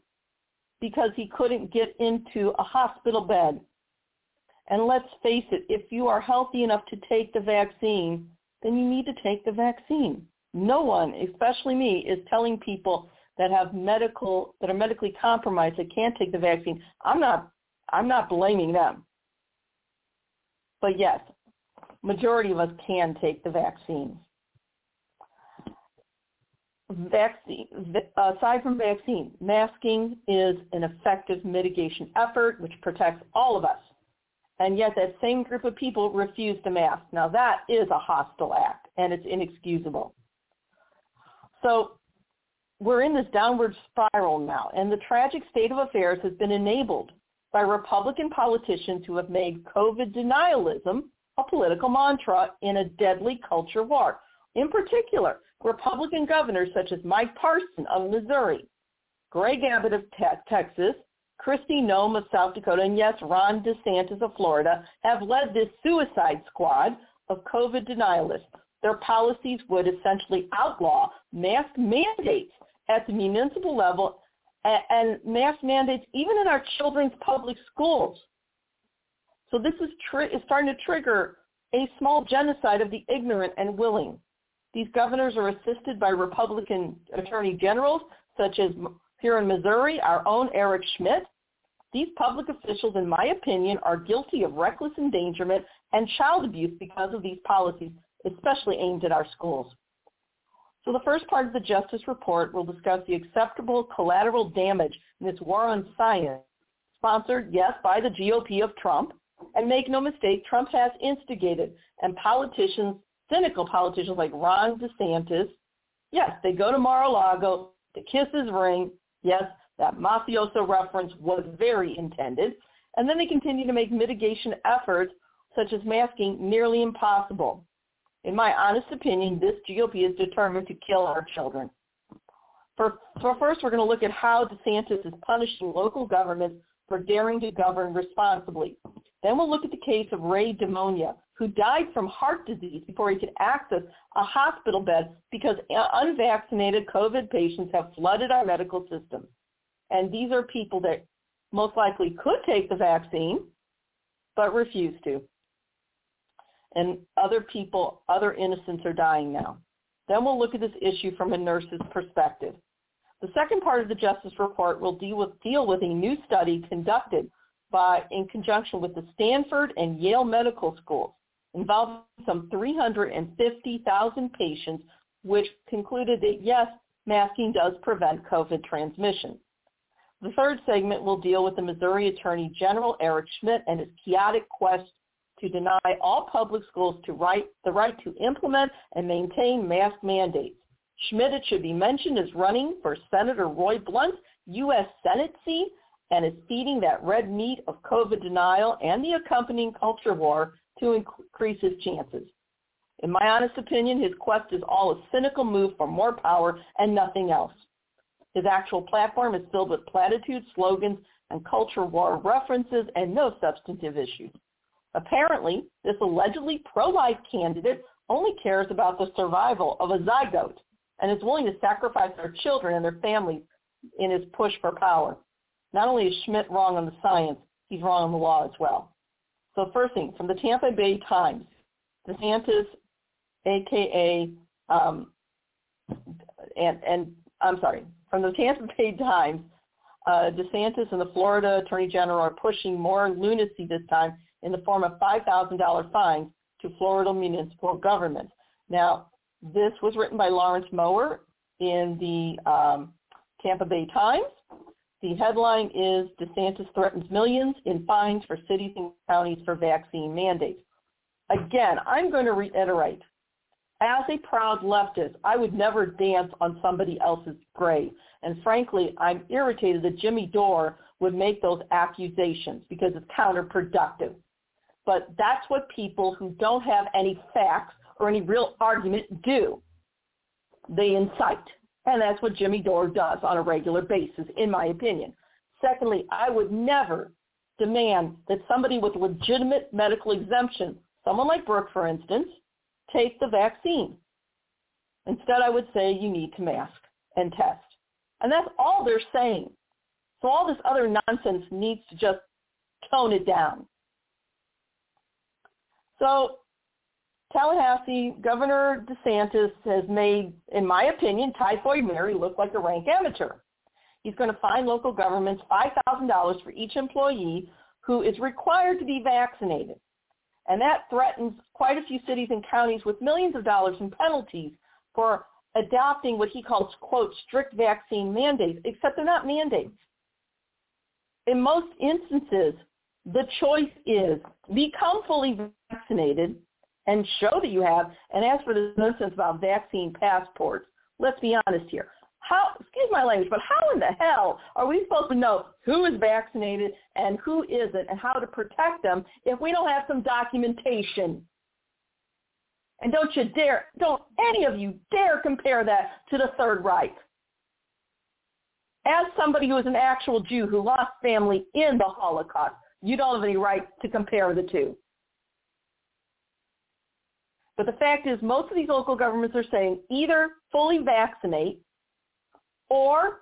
because he couldn't get into a hospital bed. And let's face it, if you are healthy enough to take the vaccine, then you need to take the vaccine. No one, especially me, is telling people that have medical that are medically compromised that can't take the vaccine. I'm not I'm not blaming them. But yes, majority of us can take the vaccine. Vaccine, aside from vaccine, masking is an effective mitigation effort which protects all of us. And yet that same group of people refuse to mask. Now that is a hostile act and it's inexcusable. So we're in this downward spiral now, and the tragic state of affairs has been enabled by Republican politicians who have made COVID denialism a political mantra in a deadly culture war. In particular, Republican governors such as Mike Parson of Missouri, Greg Abbott of te- Texas, Kristi Noem of South Dakota, and yes, Ron DeSantis of Florida have led this suicide squad of COVID denialists. Their policies would essentially outlaw mask mandates at the municipal level and, and mask mandates even in our children's public schools. So this is, tri- is starting to trigger a small genocide of the ignorant and willing. These governors are assisted by Republican attorney generals, such as here in Missouri, our own Eric Schmitt. These public officials, in my opinion, are guilty of reckless endangerment and child abuse because of these policies, especially aimed at our schools. So the first part of the Justice Report will discuss the acceptable collateral damage in this war on science, sponsored, yes, by the GOP of Trump. And make no mistake, Trump has instigated, and politicians, cynical politicians like Ron DeSantis, yes, they go to Mar-a-Lago to kiss his ring. Yes, that mafioso reference was very intended. And then they continue to make mitigation efforts, such as masking, nearly impossible. In my honest opinion, this GOP is determined to kill our children. For, for first, we're going to look at how DeSantis is punishing local governments for daring to govern responsibly. Then we'll look at the case of Ray DeMonia, who died from heart disease before he could access a hospital bed because unvaccinated COVID patients have flooded our medical system. And these are people that most likely could take the vaccine, but refuse to and other people, other innocents are dying now. Then we'll look at this issue from a nurse's perspective. The second part of the Justice Report will deal with, deal with a new study conducted by, in conjunction with the Stanford and Yale Medical Schools involving some 350,000 patients, which concluded that yes, masking does prevent COVID transmission. The third segment will deal with the Missouri Attorney General Eric Schmitt and his chaotic quest to deny all public schools right, the right to implement and maintain mask mandates. Schmitt, it should be mentioned, is running for Senator Roy Blunt's U.S. Senate seat and is feeding that red meat of COVID denial and the accompanying culture war to increase his chances. In my honest opinion, his quest is all a cynical move for more power and nothing else. His actual platform is filled with platitudes, slogans, and culture war references and no substantive issues. Apparently, this allegedly pro-life candidate only cares about the survival of a zygote and is willing to sacrifice our children and their families in his push for power. Not only is Schmitt wrong on the science, he's wrong on the law as well. So first thing, from the Tampa Bay Times, DeSantis, aka, um, and, and I'm sorry, from the Tampa Bay Times, uh, DeSantis and the Florida Attorney General are pushing more lunacy this time in the form of $5,000 fines to Florida municipal governments. Now, this was written by Lawrence Mower in the um, Tampa Bay Times. The headline is DeSantis threatens millions in fines for cities and counties for vaccine mandates. Again, I'm going to reiterate, as a proud leftist, I would never dance on somebody else's grave. And frankly, I'm irritated that Jimmy Dore would make those accusations because it's counterproductive. But that's what people who don't have any facts or any real argument do. They incite. And that's what Jimmy Dore does on a regular basis, in my opinion. Secondly, I would never demand that somebody with legitimate medical exemption, someone like Brook, for instance, take the vaccine. Instead, I would say you need to mask and test. And that's all they're saying. So all this other nonsense needs to just tone it down. So Tallahassee, Governor DeSantis has made, in my opinion, Typhoid Mary look like a rank amateur. He's going to fine local governments $5,000 for each employee who is required to be vaccinated. And that threatens quite a few cities and counties with millions of dollars in penalties for adopting what he calls, quote, strict vaccine mandates, except they're not mandates. In most instances, the choice is become fully vaccinated and show that you have. And as for the nonsense about vaccine passports, let's be honest here. How, excuse my language, but how in the hell are we supposed to know who is vaccinated and who isn't and how to protect them if we don't have some documentation? And don't you dare, don't any of you dare compare that to the Third Reich. As somebody who is an actual Jew who lost family in the Holocaust, you don't have any right to compare the two. But the fact is most of these local governments are saying either fully vaccinate or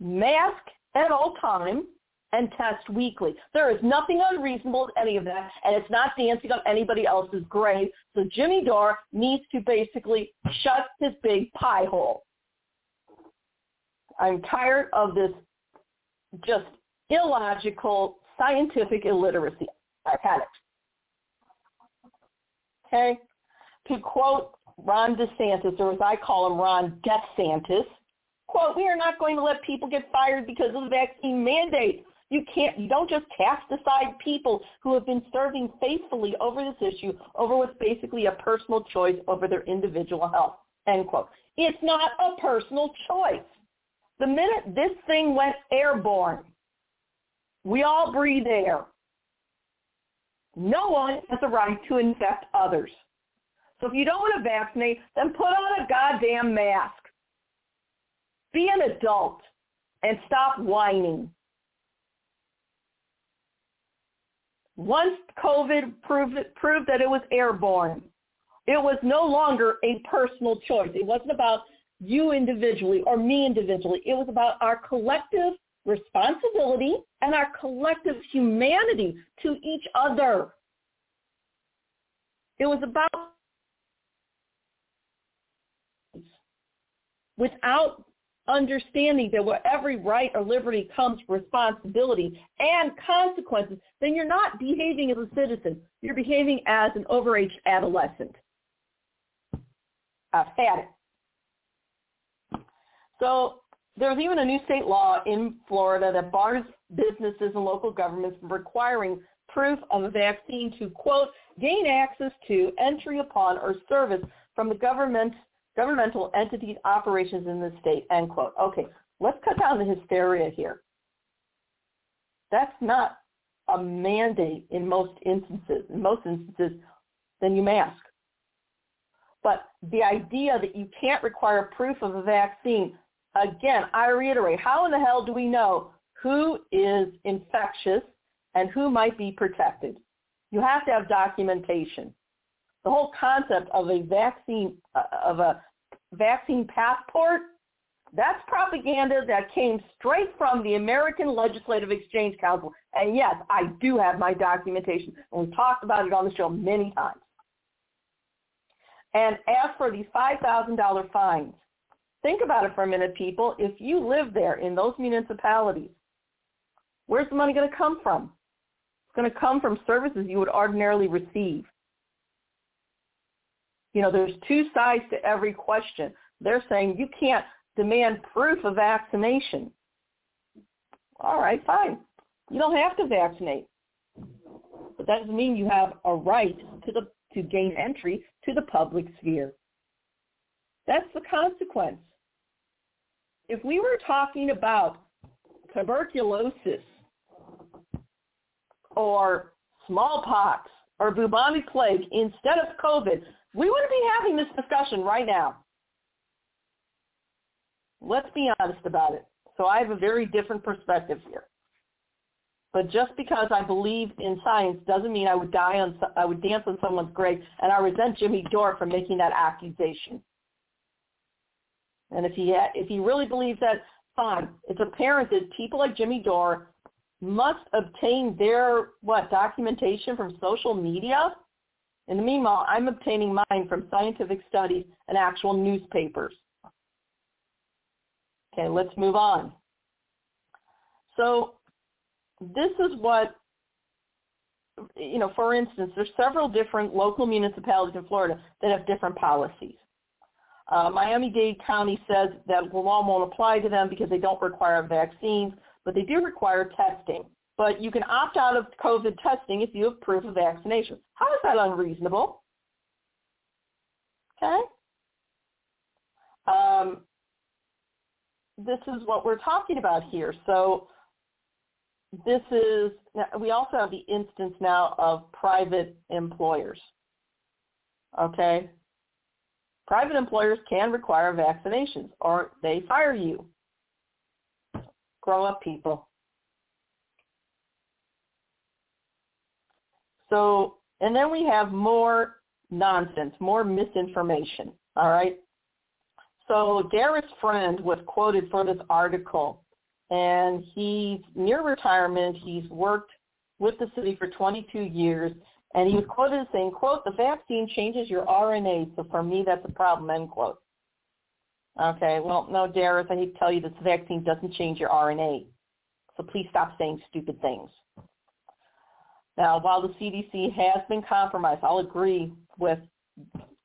mask at all times and test weekly. There is nothing unreasonable in any of that, and it's not dancing on anybody else's grave. So Jimmy Dore needs to basically shut his big pie hole. I'm tired of this just illogical scientific illiteracy. I've had it. Okay? To quote Ron DeSantis, or as I call him, Ron DeSantis, quote, we are not going to let people get fired because of the vaccine mandate. You can't, you don't just cast aside people who have been serving faithfully over this issue, over what's basically a personal choice over their individual health, end quote. It's not a personal choice. The minute this thing went airborne, we all breathe air. No one has the right to infect others. So if you don't want to vaccinate, then put on a goddamn mask. Be an adult and stop whining. Once COVID proved, proved that it was airborne, it was no longer a personal choice. It wasn't about you individually or me individually. It was about our collective responsibility and our collective humanity to each other. It was about without understanding that where every right or liberty comes responsibility and consequences, then you're not behaving as a citizen. You're behaving as an overage adolescent. I've had it. So there's even a new state law in Florida that bars businesses and local governments from requiring proof of a vaccine to, quote, gain access to, entry upon, or service from the government, governmental entities' operations in the state, end quote. Okay, let's cut down the hysteria here. That's not a mandate in most instances. In most instances, then you mask. But the idea that you can't require proof of a vaccine Again, I reiterate, how in the hell do we know who is infectious and who might be protected? You have to have documentation. The whole concept of a vaccine uh, of a vaccine passport, that's propaganda that came straight from the American Legislative Exchange Council. And yes, I do have my documentation, and we've talked about it on the show many times. And as for these $5,000 fines, Think about it for a minute, people. If you live there in those municipalities, where's the money going to come from? It's going to come from services you would ordinarily receive. You know, there's two sides to every question. They're saying you can't demand proof of vaccination. All right, fine. You don't have to vaccinate. But that doesn't mean you have a right to the to gain entry to the public sphere. That's the consequence. If we were talking about tuberculosis or smallpox or bubonic plague instead of COVID, we wouldn't be having this discussion right now. Let's be honest about it. So I have a very different perspective here. But just because I believe in science doesn't mean I would die on I would dance on someone's grave, and I resent Jimmy Dore for making that accusation. And if he ha- if he really believes that, fine. It's apparent that people like Jimmy Dore must obtain their what documentation from social media. In the meanwhile, I'm obtaining mine from scientific studies and actual newspapers. Okay, let's move on. So this is what, you know, for instance, there's several different local municipalities in Florida that have different policies. Uh, Miami-Dade County says that the law won't apply to them because they don't require vaccines, but they do require testing. But you can opt out of COVID testing if you have proof of vaccination. How is that unreasonable? Okay. Um, this is what we're talking about here. So this is, we also have the instance now of private employers. Okay. Private employers can require vaccinations or they fire you. Grow up, people. So, and then we have more nonsense, more misinformation, all right? So Garrett's friend was quoted for this article and he's near retirement. He's worked with the city for 22 years, and he was quoted as saying, quote, the vaccine changes your RNA, so for me that's a problem, end quote. Okay, well, no, Darius, I need to tell you this vaccine doesn't change your RNA. So please stop saying stupid things. Now, while the CDC has been compromised, I'll agree with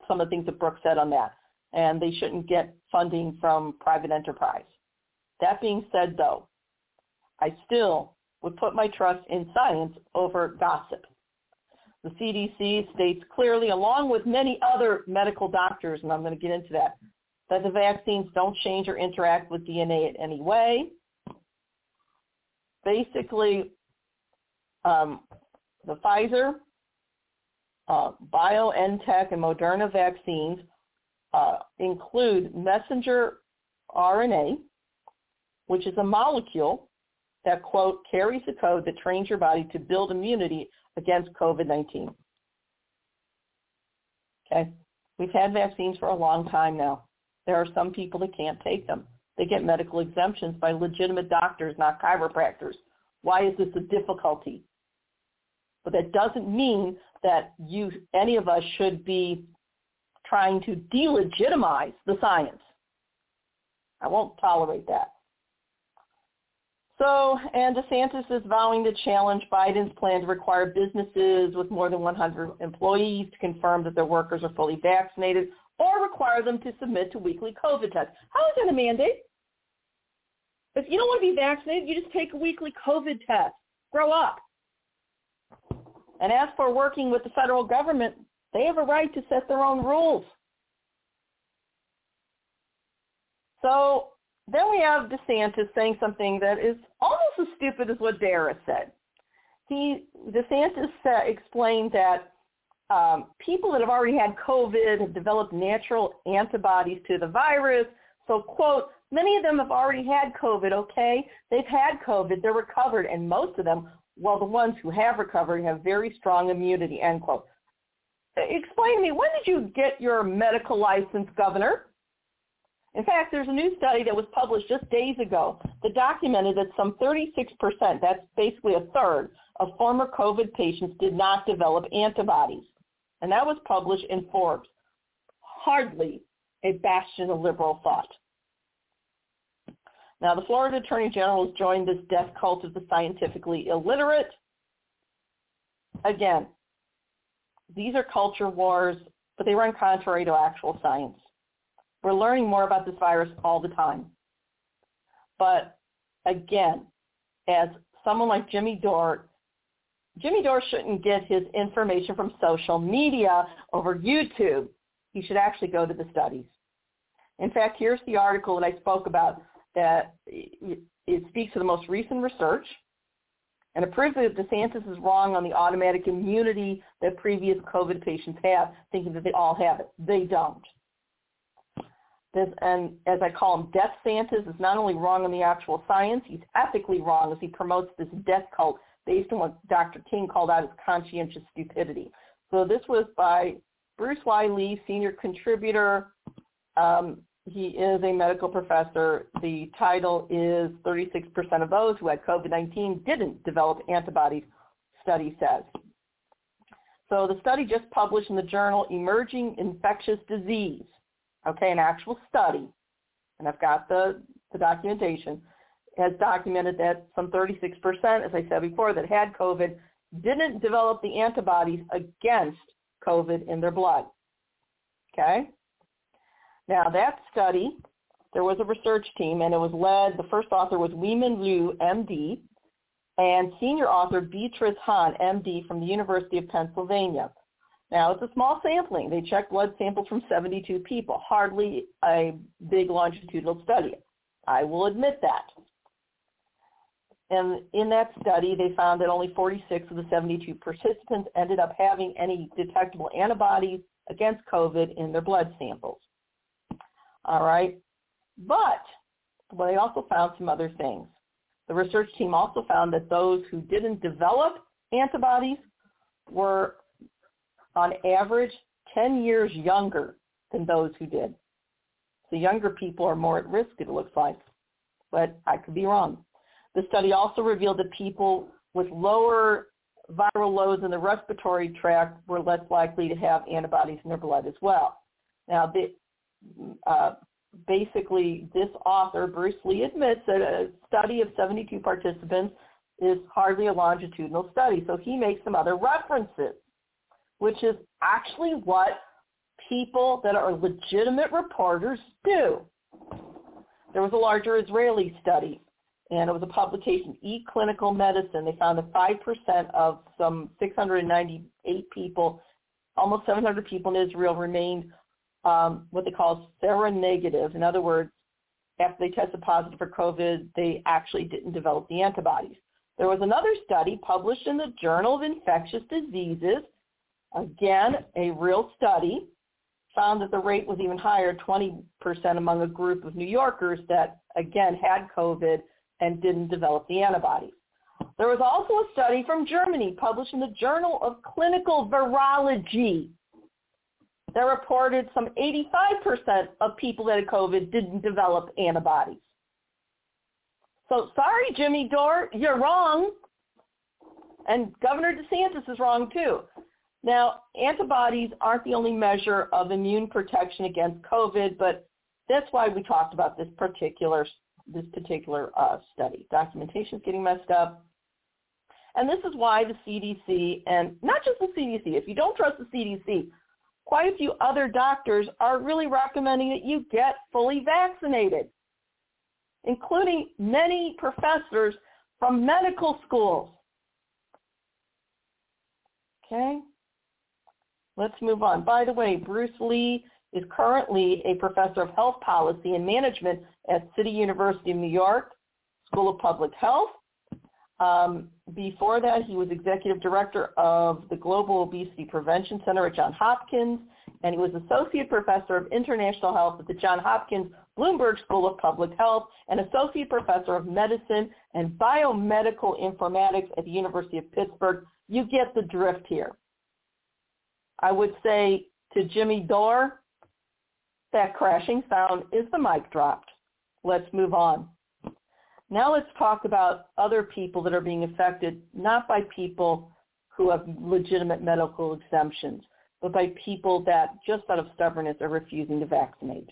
some of the things that Brook said on that. And they shouldn't get funding from private enterprise. That being said, though, I still would put my trust in science over gossip. The CDC states clearly, along with many other medical doctors, and I'm going to get into that, that the vaccines don't change or interact with DNA in any way. Basically, um, the Pfizer, uh, BioNTech, and Moderna vaccines uh, include messenger RNA, which is a molecule that, quote, carries a code that trains your body to build immunity against COVID-19. Okay? We've had vaccines for a long time now. There are some people that can't take them. They get medical exemptions by legitimate doctors, not chiropractors. Why is this a difficulty? But that doesn't mean that you, any of us should be trying to delegitimize the science. I won't tolerate that. So, and DeSantis is vowing to challenge Biden's plan to require businesses with more than 100 employees to confirm that their workers are fully vaccinated or require them to submit to weekly COVID tests. How is that a mandate? If you don't want to be vaccinated, you just take a weekly COVID test. Grow up. And as for working with the federal government, they have a right to set their own rules. So then we have DeSantis saying something that is almost as stupid as what Dara said. He DeSantis uh, explained that um, people that have already had COVID have developed natural antibodies to the virus. So, quote, many of them have already had COVID, okay? They've had COVID, they're recovered, and most of them, well, the ones who have recovered have very strong immunity, end quote. Explain to me, when did you get your medical license, Governor? In fact, there's a new study that was published just days ago that documented that some 36%, that's basically a third, of former COVID patients did not develop antibodies and that was published in Forbes. Hardly a bastion of liberal thought. Now, the Florida Attorney General has joined this death cult of the scientifically illiterate. Again, these are culture wars, but they run contrary to actual science. We're learning more about this virus all the time. But again, as someone like Jimmy Dore Jimmy Dore shouldn't get his information from social media over YouTube. He should actually go to the studies. In fact, here's the article that I spoke about that it speaks to the most recent research and it proves that DeSantis is wrong on the automatic immunity that previous COVID patients have, thinking that they all have it. They don't. This, and as I call him, Death Santis is not only wrong on the actual science, he's ethically wrong as he promotes this death cult based on what Dr. King called out as conscientious stupidity. So this was by Bruce Y. Lee, senior contributor. Um, he is a medical professor. The title is 36% of those who had COVID-19 didn't develop antibodies, study says. So the study just published in the journal Emerging Infectious Disease, okay, an actual study, and I've got the, the documentation, has documented that some 36%, as I said before, that had COVID didn't develop the antibodies against COVID in their blood. Okay? Now that study, there was a research team and it was led, the first author was Weimin Liu, MD, and senior author Beatrice Hahn, MD from the University of Pennsylvania. Now it's a small sampling. They checked blood samples from 72 people, hardly a big longitudinal study. I will admit that. And in that study, they found that only 46 of the 72 participants ended up having any detectable antibodies against COVID in their blood samples. All right. But well, they also found some other things. The research team also found that those who didn't develop antibodies were on average 10 years younger than those who did. So younger people are more at risk, it looks like. But I could be wrong. The study also revealed that people with lower viral loads in the respiratory tract were less likely to have antibodies in their blood as well. Now, the, uh, basically, this author, Bruce Lee, admits that a study of 72 participants is hardly a longitudinal study. So he makes some other references, which is actually what people that are legitimate reporters do. There was a larger Israeli study, and it was a publication, eClinical Medicine. They found that 5% of some 698 people, almost 700 people in Israel remained um, what they call seronegative. In other words, after they tested positive for COVID, they actually didn't develop the antibodies. There was another study published in the Journal of Infectious Diseases, again, a real study, found that the rate was even higher, 20% among a group of New Yorkers that, again, had COVID and didn't develop the antibodies. There was also a study from Germany published in the Journal of Clinical Virology that reported some 85% of people that had COVID didn't develop antibodies. So sorry, Jimmy Dore, you're wrong. And Governor DeSantis is wrong too. Now, antibodies aren't the only measure of immune protection against COVID, but that's why we talked about this particular this particular uh, study. Documentation is getting messed up. And this is why the CDC, and not just the CDC, if you don't trust the CDC, quite a few other doctors are really recommending that you get fully vaccinated, including many professors from medical schools. Okay? Let's move on. By the way, Bruce Lee is currently a professor of health policy and management at City University of New York School of Public Health. Um, before that, he was executive director of the Global Obesity Prevention Center at Johns Hopkins, and he was associate professor of international health at the Johns Hopkins Bloomberg School of Public Health and associate professor of medicine and biomedical informatics at the University of Pittsburgh. You get the drift here. I would say to Jimmy Dore, that crashing sound is the mic dropped. Let's move on. Now let's talk about other people that are being affected, not by people who have legitimate medical exemptions, but by people that just out of stubbornness are refusing to vaccinate.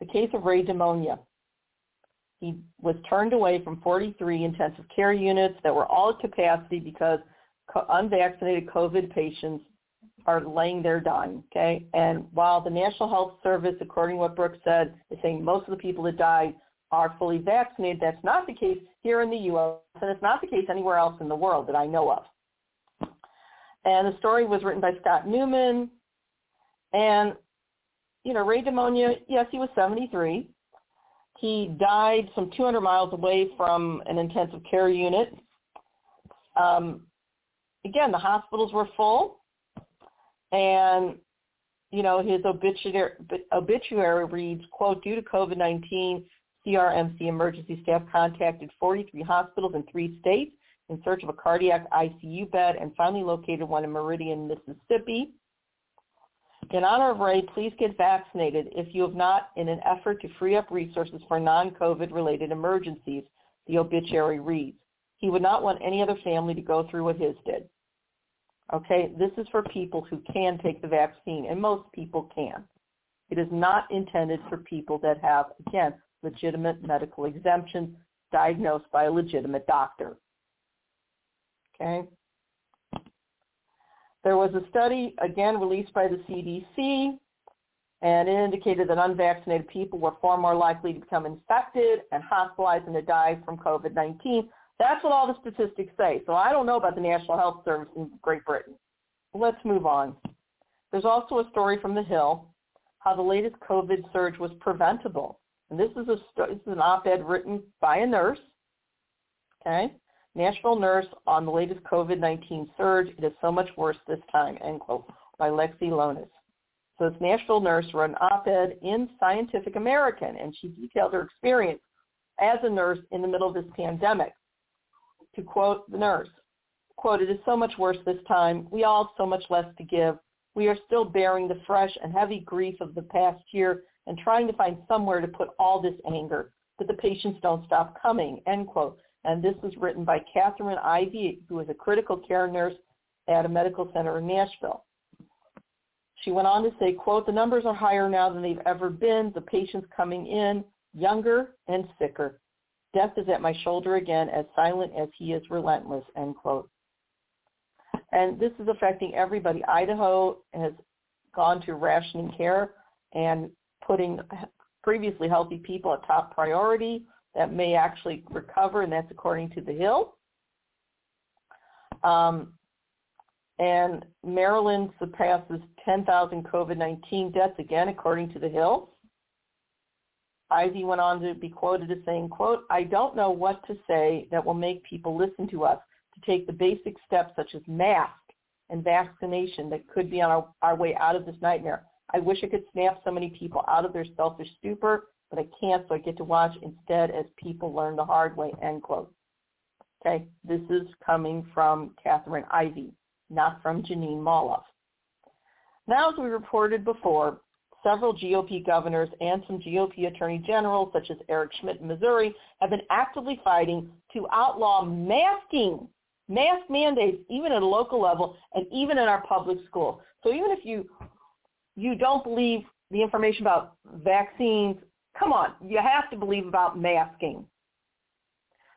The case of Ray DeMonia. He was turned away from 43 intensive care units that were all at capacity because unvaccinated COVID patients are laying there dying, okay? And while the National Health Service, according to what Brooks said, is saying most of the people that died are fully vaccinated, that's not the case here in the U.S., and it's not the case anywhere else in the world that I know of. And the story was written by Scott Neuman. And, you know, Ray DeMonia, yes, he was 73. He died some 200 miles away from an intensive care unit. Um, again, the hospitals were full and you know his obituary, obituary reads, "quote Due to COVID-19, CRMC emergency staff contacted 43 hospitals in three states in search of a cardiac ICU bed and finally located one in Meridian, Mississippi." In honor of Ray, please get vaccinated if you have not in an effort to free up resources for non-COVID related emergencies, the obituary reads. He would not want any other family to go through what his did. Okay, this is for people who can take the vaccine, and most people can. It is not intended for people that have, again, legitimate medical exemption diagnosed by a legitimate doctor. Okay? There was a study, again, released by the CDC, and it indicated that unvaccinated people were far more likely to become infected and hospitalized and to die from COVID-19 that's what all the statistics say. So I don't know about the National Health Service in Great Britain. Let's move on. There's also a story from The Hill, how the latest COVID surge was preventable. And this is, a, this is an op-ed written by a nurse, okay? Nashville nurse on the latest COVID-19 surge. It is so much worse this time, end quote, by Lexi Lonis. So this Nashville nurse wrote an op-ed in Scientific American, and she detailed her experience as a nurse in the middle of this pandemic to quote the nurse, quote, it is so much worse this time. We all have so much less to give. We are still bearing the fresh and heavy grief of the past year and trying to find somewhere to put all this anger. but the patients don't stop coming, end quote. And this was written by Catherine Ivy, who is a critical care nurse at a medical center in Nashville. She went on to say, quote, the numbers are higher now than they've ever been. The patients coming in, younger and sicker. Death is at my shoulder again, as silent as he is relentless, end quote. And this is affecting everybody. Idaho has gone to rationing care and putting previously healthy people at top priority that may actually recover, and that's according to the Hill. Um, and Maryland surpasses 10,000 COVID-19 deaths again, according to the Hill. Ivy went on to be quoted as saying, quote, I don't know what to say that will make people listen to us to take the basic steps such as mask and vaccination that could be on our, our way out of this nightmare. I wish I could snap so many people out of their selfish stupor, but I can't, so I get to watch instead as people learn the hard way, end quote. Okay, this is coming from Catherine Ivy, not from Jeanine Molloff. Now, as we reported before, several GOP governors and some GOP attorney generals, such as Eric Schmitt in Missouri, have been actively fighting to outlaw masking, mask mandates, even at a local level and even in our public schools. So even if you you don't believe the information about vaccines, come on, you have to believe about masking.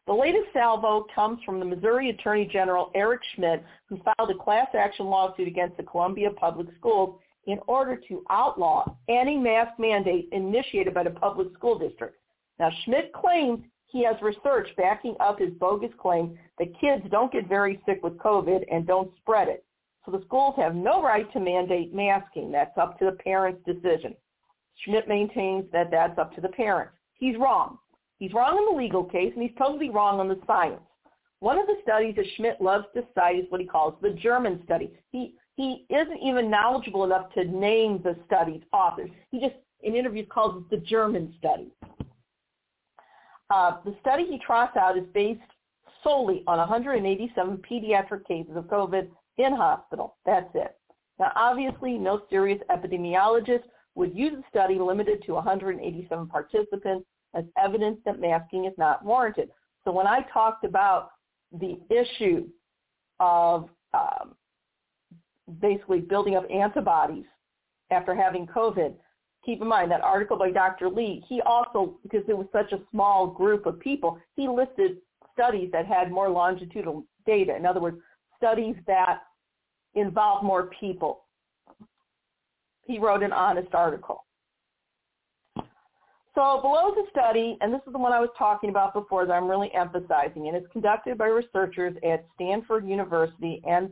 The latest salvo comes from the Missouri Attorney General Eric Schmitt, who filed a class action lawsuit against the Columbia Public Schools in order to outlaw any mask mandate initiated by the public school district. Now, Schmitt claims he has research backing up his bogus claim that kids don't get very sick with COVID and don't spread it. So the schools have no right to mandate masking. That's up to the parent's decision. Schmitt maintains that that's up to the parents. He's wrong. He's wrong in the legal case, and he's totally wrong on the science. One of the studies that Schmitt loves to cite is what he calls the German study. He he isn't even knowledgeable enough to name the study's authors. He just, in interviews, calls it the German study. Uh, the study he trots out is based solely on 187 pediatric cases of COVID in hospital. That's it. Now, obviously, no serious epidemiologist would use a study limited to 187 participants as evidence that masking is not warranted. So when I talked about the issue of um, basically building up antibodies after having COVID, keep in mind that article by Dr. Lee, he also, because it was such a small group of people, he listed studies that had more longitudinal data. In other words, studies that involve more people. He wrote an honest article. So below the study, and this is the one I was talking about before that I'm really emphasizing, and it's conducted by researchers at Stanford University and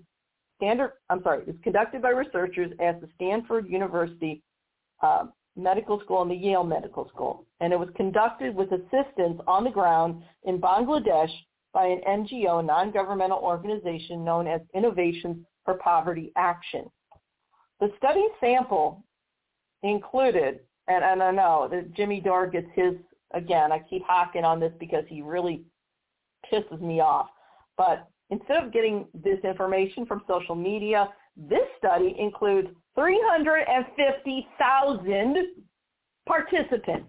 Standard, I'm sorry, it's conducted by researchers at the Stanford University uh, Medical School and the Yale Medical School. And it was conducted with assistance on the ground in Bangladesh by an NGO, non-governmental organization known as Innovations for Poverty Action. The study sample included, and, and I know that Jimmy Dore gets his, again, I keep hocking on this because he really pisses me off, but instead of getting this information from social media, this study includes 350,000 participants.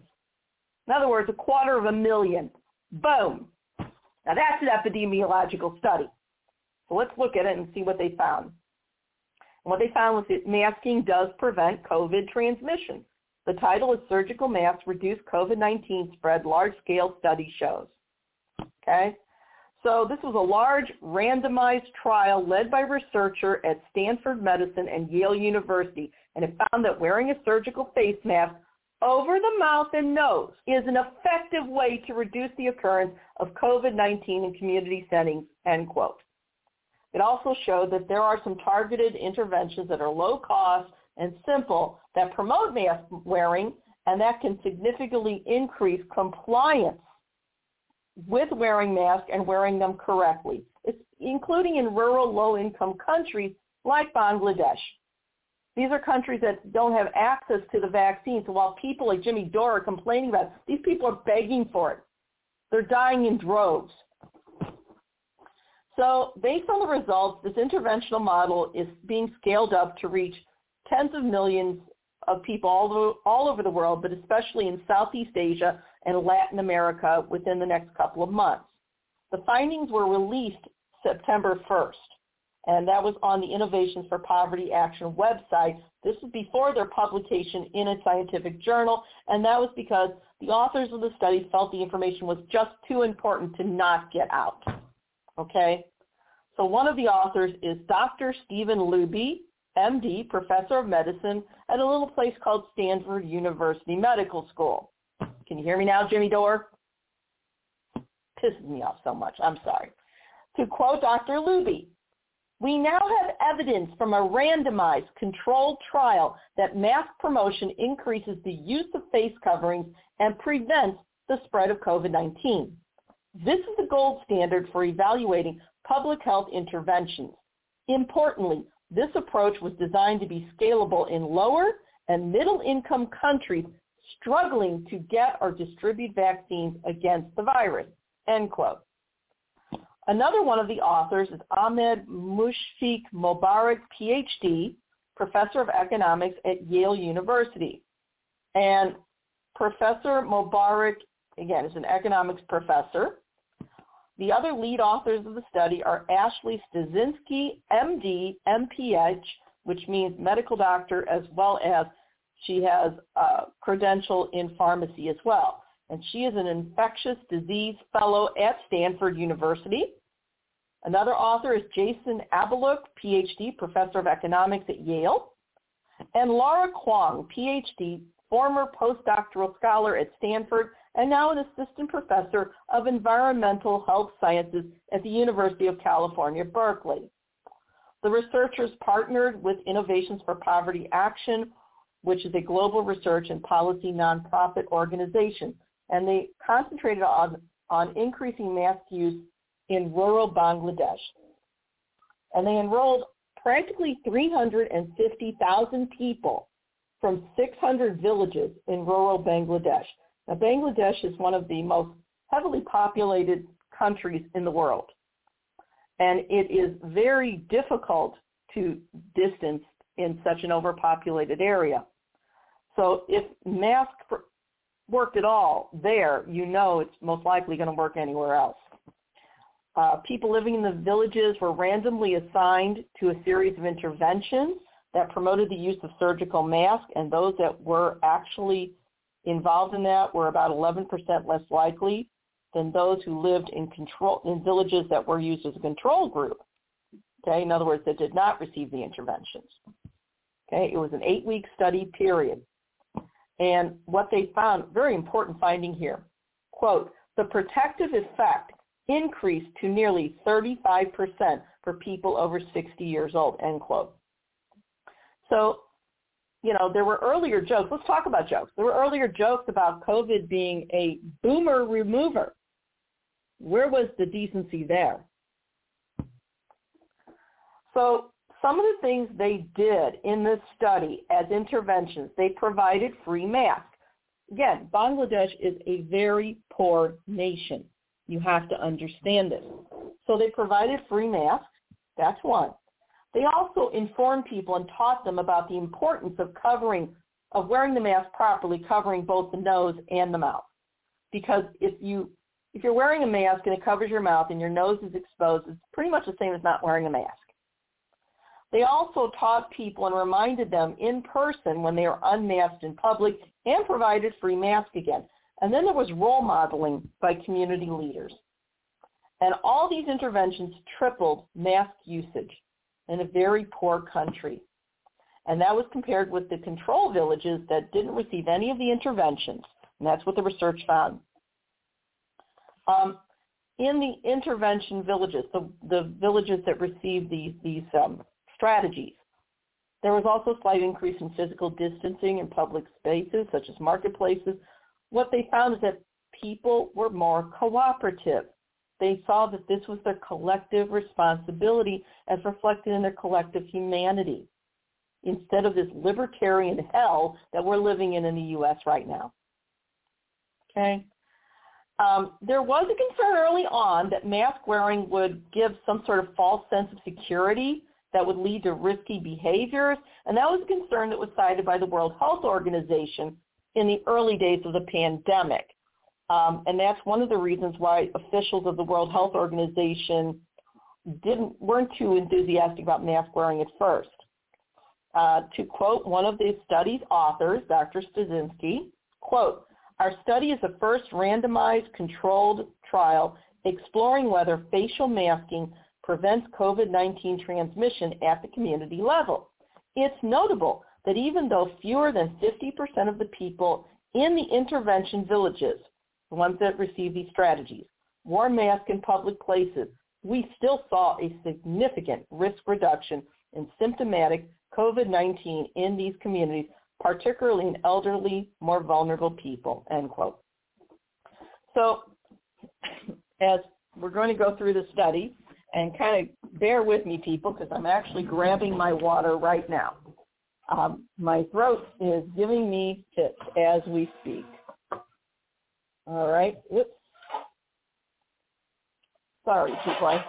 In other words, a quarter of a million. Boom. Now that's an epidemiological study. So let's look at it and see what they found. And what they found was that masking does prevent COVID transmission. The title is Surgical Masks Reduce COVID-19 Spread Large-Scale Study Shows. Okay? So this was a large randomized trial led by researcher at Stanford Medicine and Yale University, and it found that wearing a surgical face mask over the mouth and nose is an effective way to reduce the occurrence of COVID-19 in community settings, end quote. It also showed that there are some targeted interventions that are low cost and simple that promote mask wearing and that can significantly increase compliance with wearing masks and wearing them correctly, it's including in rural low-income countries like Bangladesh. These are countries that don't have access to the vaccine. So while people like Jimmy Dore are complaining about it, these people are begging for it. They're dying in droves. So based on the results, this interventional model is being scaled up to reach tens of millions of people all over, all over the world, but especially in Southeast Asia and Latin America within the next couple of months. The findings were released September 1st, and that was on the Innovations for Poverty Action website. This was before their publication in a scientific journal, and that was because the authors of the study felt the information was just too important to not get out. Okay? So one of the authors is Dr. Stephen Luby, MD, professor of medicine at a little place called Stanford University Medical School. Can you hear me now, Jimmy Dore? Pisses me off so much. I'm sorry. To quote Dr. Luby, we now have evidence from a randomized controlled trial that mask promotion increases the use of face coverings and prevents the spread of COVID-19. This is the gold standard for evaluating public health interventions. Importantly, this approach was designed to be scalable in lower and middle income countries struggling to get or distribute vaccines against the virus. End quote. Another one of the authors is Ahmed Mushfiq Mobarak, PhD, professor of economics at Yale University. And Professor Mobarak, again, is an economics professor. The other lead authors of the study are Ashley Styczynski, MD, MPH, which means medical doctor, as well as she has a credential in pharmacy as well. And she is an infectious disease fellow at Stanford University. Another author is Jason Abaluck, PhD, professor of economics at Yale. And Laura Kwong, PhD, former postdoctoral scholar at Stanford and now an assistant professor of environmental health sciences at the University of California, Berkeley. The researchers partnered with Innovations for Poverty Action, which is a global research and policy nonprofit organization, and they concentrated on, on increasing mask use in rural Bangladesh. And they enrolled practically 350,000 people from 600 villages in rural Bangladesh. Now, Bangladesh is one of the most heavily populated countries in the world. And it is very difficult to distance in such an overpopulated area. So if masks worked at all there, you know it's most likely going to work anywhere else. Uh, people living in the villages were randomly assigned to a series of interventions that promoted the use of surgical masks, and those that were actually involved in that were about 11% less likely than those who lived in control in villages that were used as a control group. Okay, in other words, that did not receive the interventions. Okay, it was an eight-week study period. And what they found, very important finding here, quote, the protective effect increased to nearly 35% for people over 60 years old, end quote. So you know, there were earlier jokes. Let's talk about jokes. There were earlier jokes about COVID being a boomer remover. Where was the decency there? So some of the things they did in this study as interventions, they provided free masks. Again, Bangladesh is a very poor nation. You have to understand this. So they provided free masks. That's one. They also informed people and taught them about the importance of covering, of wearing the mask properly, covering both the nose and the mouth. Because if you if you're wearing a mask and it covers your mouth and your nose is exposed, it's pretty much the same as not wearing a mask. They also taught people and reminded them in person when they were unmasked in public and provided free masks again. And then there was role modeling by community leaders. And all these interventions tripled mask usage in a very poor country. And that was compared with the control villages that didn't receive any of the interventions. And that's what the research found. Um, in the intervention villages, the, the villages that received these, these um, strategies, there was also a slight increase in physical distancing in public spaces, such as marketplaces. What they found is that people were more cooperative. They saw that this was their collective responsibility as reflected in their collective humanity instead of this libertarian hell that we're living in in the U.S. right now. Okay? Um, there was a concern early on that mask wearing would give some sort of false sense of security that would lead to risky behaviors, and that was a concern that was cited by the World Health Organization in the early days of the pandemic. Um, and that's one of the reasons why officials of the World Health Organization didn't weren't too enthusiastic about mask wearing at first. Uh, to quote one of the study's authors, Dr. Styczynski, quote, our study is the first randomized controlled trial exploring whether facial masking prevents COVID-19 transmission at the community level. It's notable that even though fewer than 50% of the people in the intervention villages, the ones that receive these strategies, wore masks in public places, we still saw a significant risk reduction in symptomatic COVID-19 in these communities, particularly in elderly, more vulnerable people, end quote. So as we're going to go through the study, and kind of bear with me, people, because I'm actually grabbing my water right now. Um, my throat is giving me fits as we speak. All right. Oops. Sorry, people. I,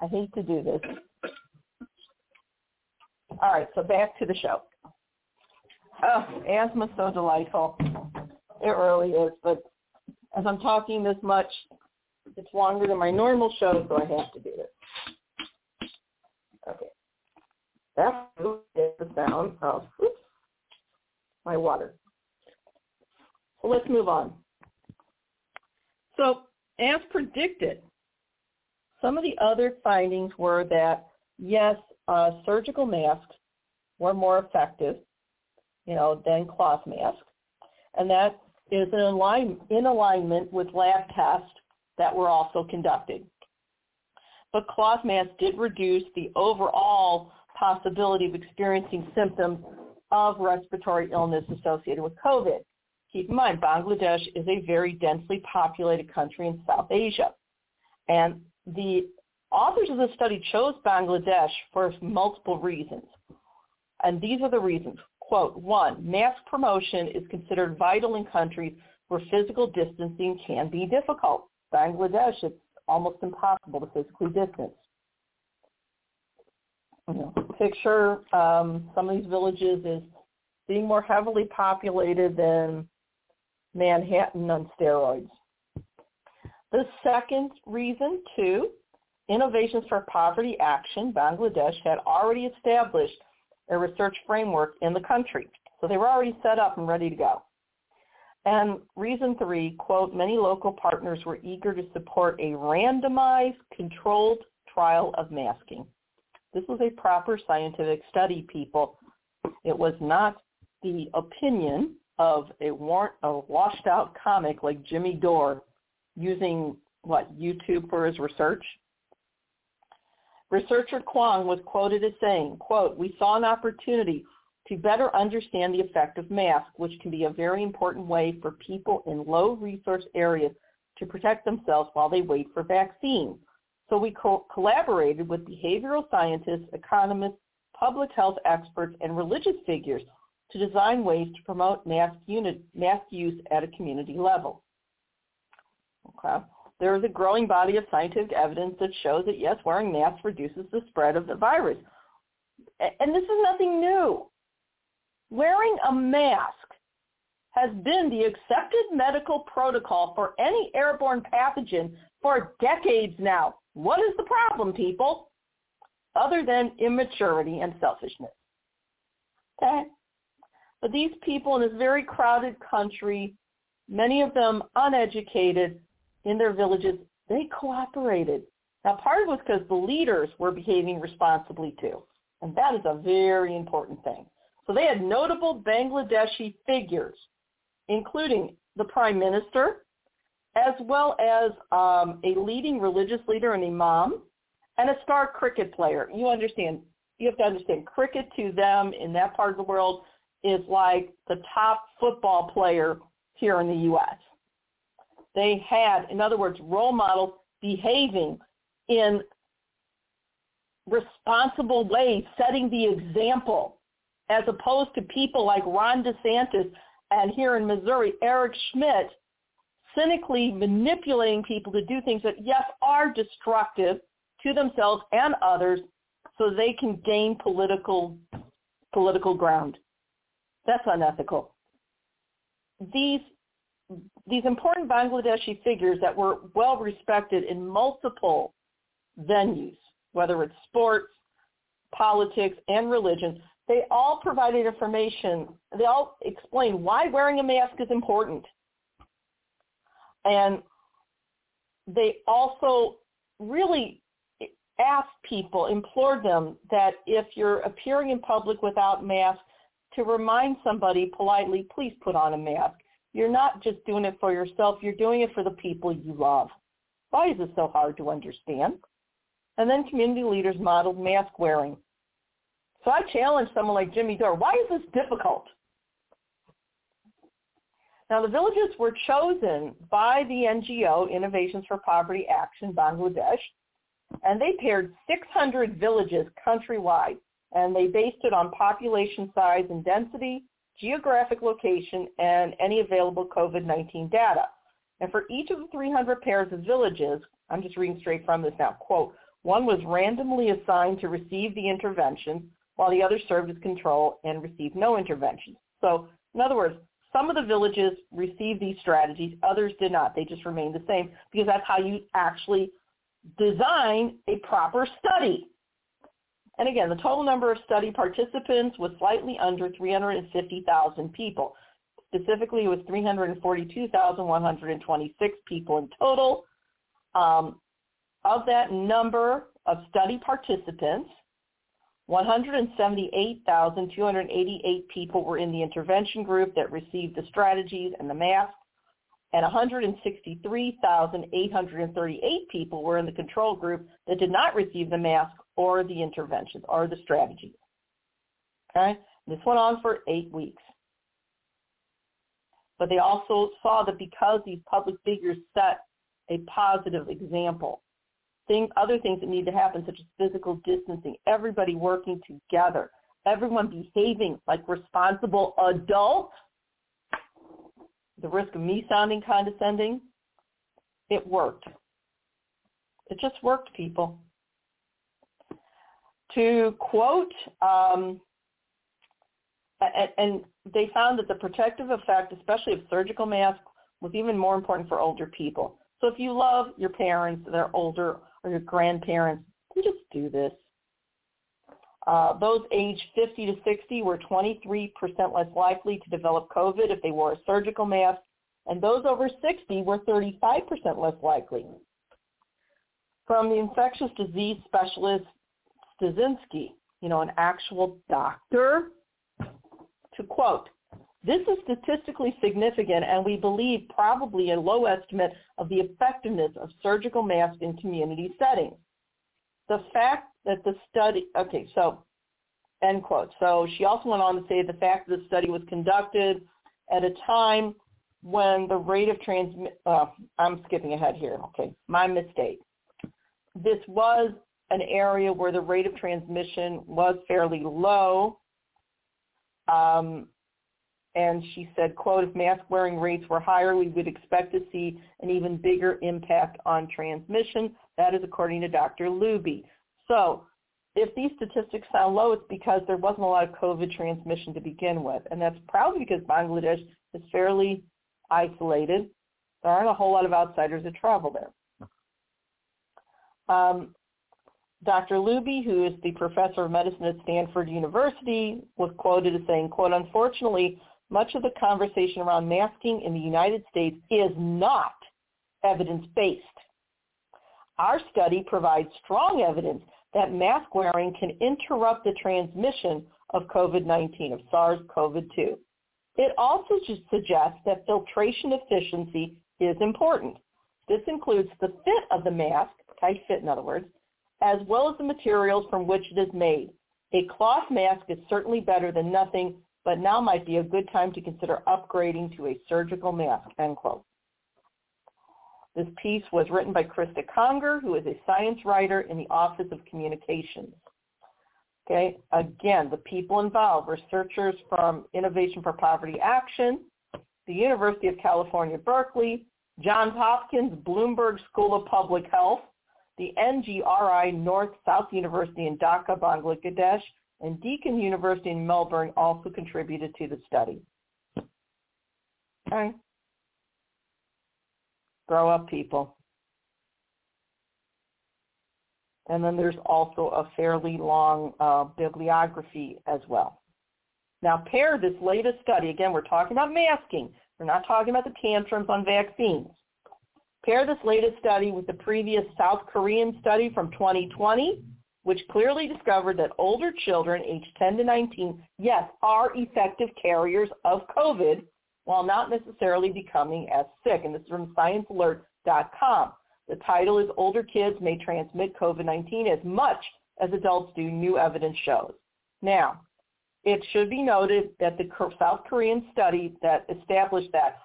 I hate to do this. All right, so back to the show. Oh, asthma's so delightful. It really is. But as I'm talking this much, it's longer than my normal show, so I have to do this. Okay. That's the sound of oops, my water. So let's move on. So as predicted, some of the other findings were that, yes, uh, surgical masks were more effective, you know, than cloth masks. And that is in, align- in alignment with lab tests that were also conducted. But cloth masks did reduce the overall possibility of experiencing symptoms of respiratory illness associated with COVID. Keep in mind, Bangladesh is a very densely populated country in South Asia. And the authors of the study chose Bangladesh for multiple reasons. And these are the reasons. Quote, one, mask promotion is considered vital in countries where physical distancing can be difficult. Bangladesh, it's almost impossible to physically distance. You know, picture um, some of these villages as being more heavily populated than Manhattan on steroids. The second reason, too, Innovations for Poverty Action, Bangladesh had already established a research framework in the country. So they were already set up and ready to go. And reason three, quote, many local partners were eager to support a randomized controlled trial of masking. This was a proper scientific study, people. It was not the opinion of a, war- a washed out comic like Jimmy Dore using what YouTube for his research. Researcher Kwong was quoted as saying, quote, we saw an opportunity to better understand the effect of masks, which can be a very important way for people in low resource areas to protect themselves while they wait for vaccines. So we co- collaborated with behavioral scientists, economists, public health experts, and religious figures to design ways to promote mask, unit, mask use at a community level. Okay. There is a growing body of scientific evidence that shows that yes, wearing masks reduces the spread of the virus. And this is nothing new wearing a mask has been the accepted medical protocol for any airborne pathogen for decades now. What is the problem, people? Other than immaturity and selfishness. Okay? But these people in this very crowded country, many of them uneducated in their villages, they cooperated. Now, part of it was because the leaders were behaving responsibly too. And that is a very important thing. So they had notable Bangladeshi figures, including the prime minister, as well as um, a leading religious leader, an imam, and a star cricket player. You understand, you have to understand, cricket to them in that part of the world is like the top football player here in the U.S. They had, in other words, role models behaving in responsible ways, setting the example as opposed to people like Ron DeSantis and here in Missouri, Eric Schmitt, cynically manipulating people to do things that, yes, are destructive to themselves and others so they can gain political political ground. That's unethical. These these important Bangladeshi figures that were well respected in multiple venues, whether it's sports, politics, and religion, they all provided information. They all explained why wearing a mask is important. And they also really asked people, implored them that if you're appearing in public without mask, to remind somebody politely, please put on a mask. You're not just doing it for yourself, you're doing it for the people you love. Why is this so hard to understand? And then community leaders modeled mask wearing. So I challenge someone like Jimmy Dore, why is this difficult? Now the villages were chosen by the NGO Innovations for Poverty Action Bangladesh, and they paired 600 villages countrywide, and they based it on population size and density, geographic location, and any available COVID-19 data. And for each of the 300 pairs of villages, I'm just reading straight from this now, quote, one was randomly assigned to receive the intervention, while the other served as control and received no intervention. So in other words, some of the villages received these strategies, others did not. They just remained the same because that's how you actually design a proper study. And again, the total number of study participants was slightly under 350,000 people. Specifically, it was 342,126 people in total. Um, of that number of study participants, 178,288 people were in the intervention group that received the strategies and the mask, and 163,838 people were in the control group that did not receive the mask or the interventions or the strategies. Okay? This went on for eight weeks. But they also saw that because these public figures set a positive example, other things that need to happen, such as physical distancing, everybody working together, everyone behaving like responsible adults, the risk of me sounding condescending, it worked. It just worked, people to quote, um, and they found that the protective effect, especially of surgical masks, was even more important for older people. So if you love your parents, they're older, or your grandparents, you just do this. Uh, those aged 50 to 60 were 23% less likely to develop COVID if they wore a surgical mask, and those over 60 were 35% less likely. From the infectious disease specialist Styczynski, you know, an actual doctor, to quote, this is statistically significant and we believe probably a low estimate of the effectiveness of surgical masks in community settings. The fact that the study, okay, so end quote. So she also went on to say the fact that the study was conducted at a time when the rate of transmit, uh, I'm skipping ahead here, okay, my mistake. This was an area where the rate of transmission was fairly low. Um, and she said, quote, if mask wearing rates were higher, we would expect to see an even bigger impact on transmission. That is according to Dr. Luby. So if these statistics sound low, it's because there wasn't a lot of COVID transmission to begin with. And that's probably because Bangladesh is fairly isolated. There aren't a whole lot of outsiders that travel there. Um, Dr. Luby, who is the professor of medicine at Stanford University, was quoted as saying, quote, unfortunately, much of the conversation around masking in the United States is not evidence-based. Our study provides strong evidence that mask wearing can interrupt the transmission of COVID-19, of SARS-CoV-2. It also suggests that filtration efficiency is important. This includes the fit of the mask, tight fit in other words, as well as the materials from which it is made. A cloth mask is certainly better than nothing, but now might be a good time to consider upgrading to a surgical mask, end quote. This piece was written by Krista Conger, who is a science writer in the Office of Communications. Okay, again, the people involved, researchers from Innovation for Poverty Action, the University of California, Berkeley, Johns Hopkins Bloomberg School of Public Health, the NGRI North South University in Dhaka, Bangladesh, and Deakin University in Melbourne also contributed to the study. Okay. Grow up, people. And then there's also a fairly long uh, bibliography as well. Now pair this latest study, again, we're talking about masking. We're not talking about the tantrums on vaccines. Pair this latest study with the previous South Korean study from 2020, which clearly discovered that older children aged 10 to 19, yes, are effective carriers of COVID while not necessarily becoming as sick. And this is from ScienceAlert.com. The title is Older Kids May Transmit COVID-19 as Much as Adults Do, New Evidence Shows. Now, it should be noted that the South Korean study that established that,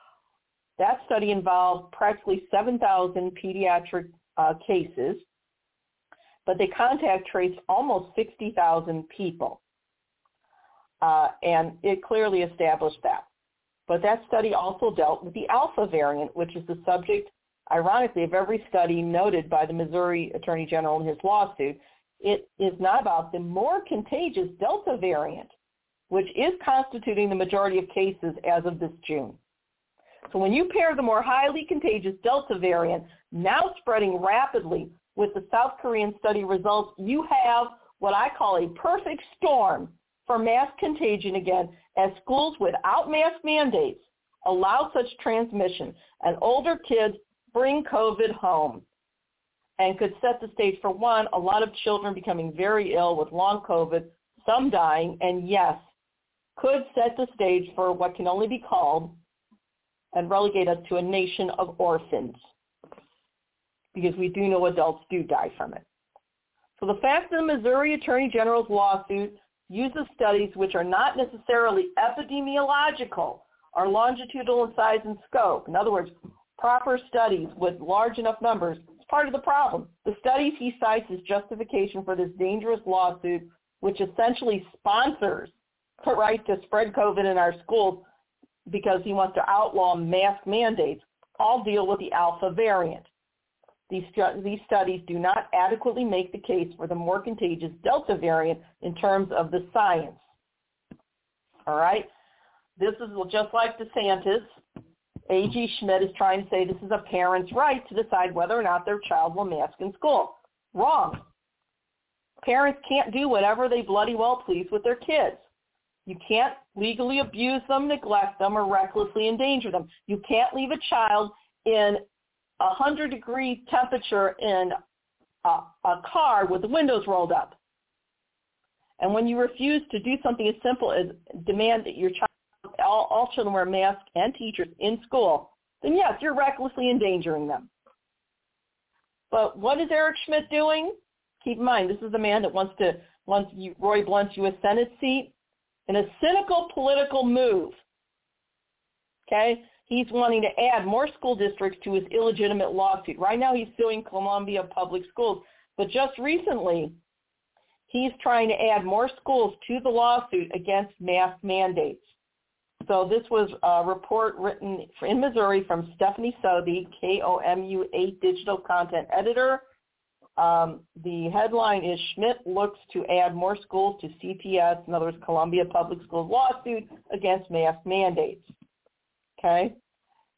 that study involved practically 7,000 pediatric uh, cases, but they contact traced almost 60,000 people. Uh, and it clearly established that. But that study also dealt with the alpha variant, which is the subject ironically, of every study noted by the Missouri Attorney General in his lawsuit, it is not about the more contagious Delta variant, which is constituting the majority of cases as of this June. So when you pair the more highly contagious Delta variant, now spreading rapidly with the South Korean study results, you have what I call a perfect storm for mass contagion again as schools without mask mandates allow such transmission and older kids bring COVID home and could set the stage for one, a lot of children becoming very ill with long COVID, some dying, and yes, could set the stage for what can only be called and relegate us to a nation of orphans because we do know adults do die from it. So the fact that the Missouri Attorney General's lawsuit uses studies which are not necessarily epidemiological are longitudinal in size and scope. In other words, proper studies with large enough numbers is part of the problem. The studies he cites as justification for this dangerous lawsuit, which essentially sponsors the right to spread COVID in our schools because he wants to outlaw mask mandates, all deal with the alpha variant. These, these studies do not adequately make the case for the more contagious Delta variant in terms of the science. All right? This is just like DeSantis. A.G. Schmitt is trying to say this is a parent's right to decide whether or not their child will mask in school. Wrong. Parents can't do whatever they bloody well please with their kids. You can't legally abuse them, neglect them, or recklessly endanger them. You can't leave a child in a 100 degree temperature in a, a car with the windows rolled up. And when you refuse to do something as simple as demand that your child all, all children wear masks and teachers in school, then yes, you're recklessly endangering them. But what is Eric Schmitt doing? Keep in mind, this is the man that wants to wants you, Roy Blunt's U.S. Senate seat in a cynical political move. Okay, he's wanting to add more school districts to his illegitimate lawsuit. Right now, he's suing Columbia Public Schools, but just recently, he's trying to add more schools to the lawsuit against mask mandates. So this was a report written in Missouri from Stephanie Southey, KOMU8 digital content editor. Um, the headline is Schmitt looks to add more schools to CPS, in other words, Columbia Public Schools lawsuit against mask mandates. Okay?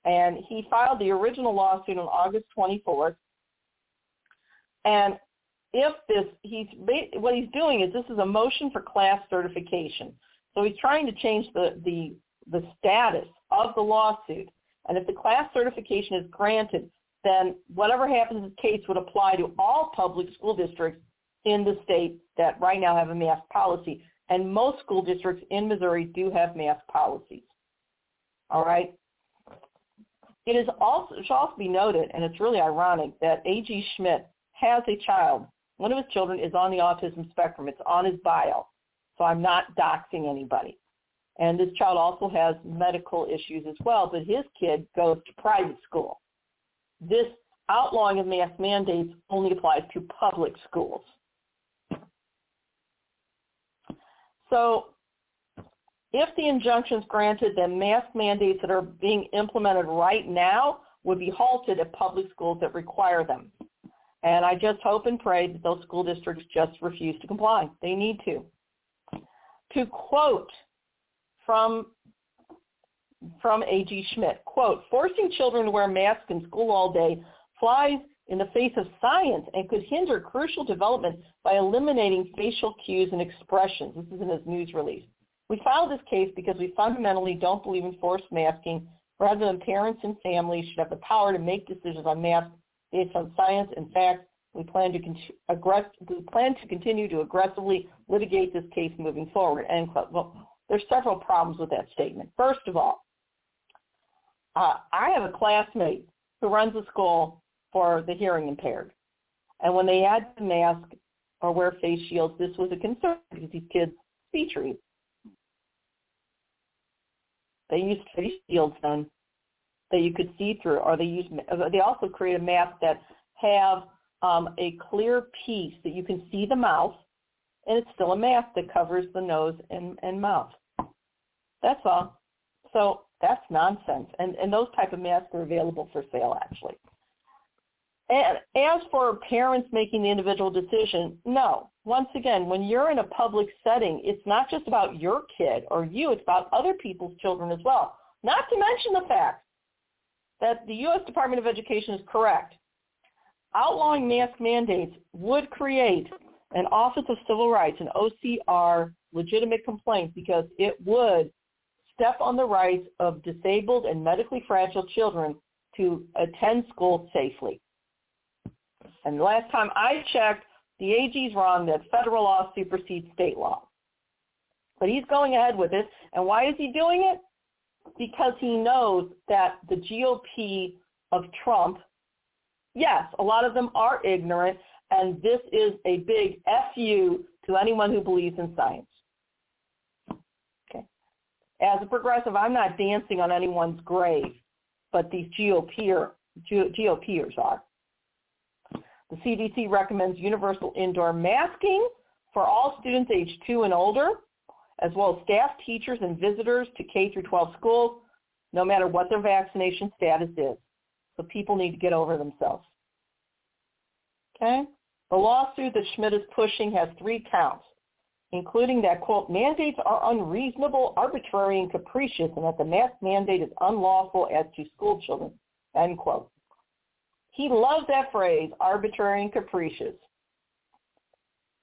And he filed the original lawsuit on August 24th. And if this, he's what he's doing is this is a motion for class certification. So he's trying to change the, the the status of the lawsuit. And if the class certification is granted, then whatever happens in the case would apply to all public school districts in the state that right now have a mask policy. And most school districts in Missouri do have mask policies. All right. It is also, it should also be noted, and it's really ironic, that A.G. Schmitt has a child. One of his children is on the autism spectrum. It's on his bio. So I'm not doxing anybody. And this child also has medical issues as well, but his kid goes to private school. This outlawing of mask mandates only applies to public schools. So if the injunction is granted, then mask mandates that are being implemented right now would be halted at public schools that require them. And I just hope and pray that those school districts just refuse to comply. They need to. To quote from from A.G. Schmitt. Quote, forcing children to wear masks in school all day flies in the face of science and could hinder crucial development by eliminating facial cues and expressions. This is in his news release. We filed this case because we fundamentally don't believe in forced masking rather than parents and families should have the power to make decisions on masks based on science and facts. We plan to, con- aggress- we plan to continue to aggressively litigate this case moving forward. End quote. Well, there's several problems with that statement. First of all, uh, I have a classmate who runs a school for the hearing impaired. And when they had to mask or wear face shields, this was a concern because these kids speech read. They used face shields then that you could see through, or they use. They also create a mask that have um, a clear piece that you can see the mouth, and it's still a mask that covers the nose and, and mouth. That's all. So that's nonsense. And and those type of masks are available for sale actually. As for parents making the individual decision, no. Once again, when you're in a public setting, it's not just about your kid or you, it's about other people's children as well. Not to mention the fact that the U.S. Department of Education is correct. Outlawing mask mandates would create an Office of Civil Rights, an OCR legitimate complaint because it would step on the rights of disabled and medically fragile children to attend school safely. And the last time I checked, the AG's wrong that federal law supersedes state law. But he's going ahead with it. And why is he doing it? Because he knows that the GOP of Trump, yes, a lot of them are ignorant, and this is a big FU to anyone who believes in science. Okay. As a progressive, I'm not dancing on anyone's grave, but these GOPer, GOPers are. The CDC recommends universal indoor masking for all students age 2 and older, as well as staff, teachers, and visitors to K through 12 schools, no matter what their vaccination status is. So people need to get over themselves. Okay? The lawsuit that Schmitt is pushing has three counts, including that, quote, mandates are unreasonable, arbitrary, and capricious, and that the mask mandate is unlawful as to school children, end quote. He loves that phrase, arbitrary and capricious.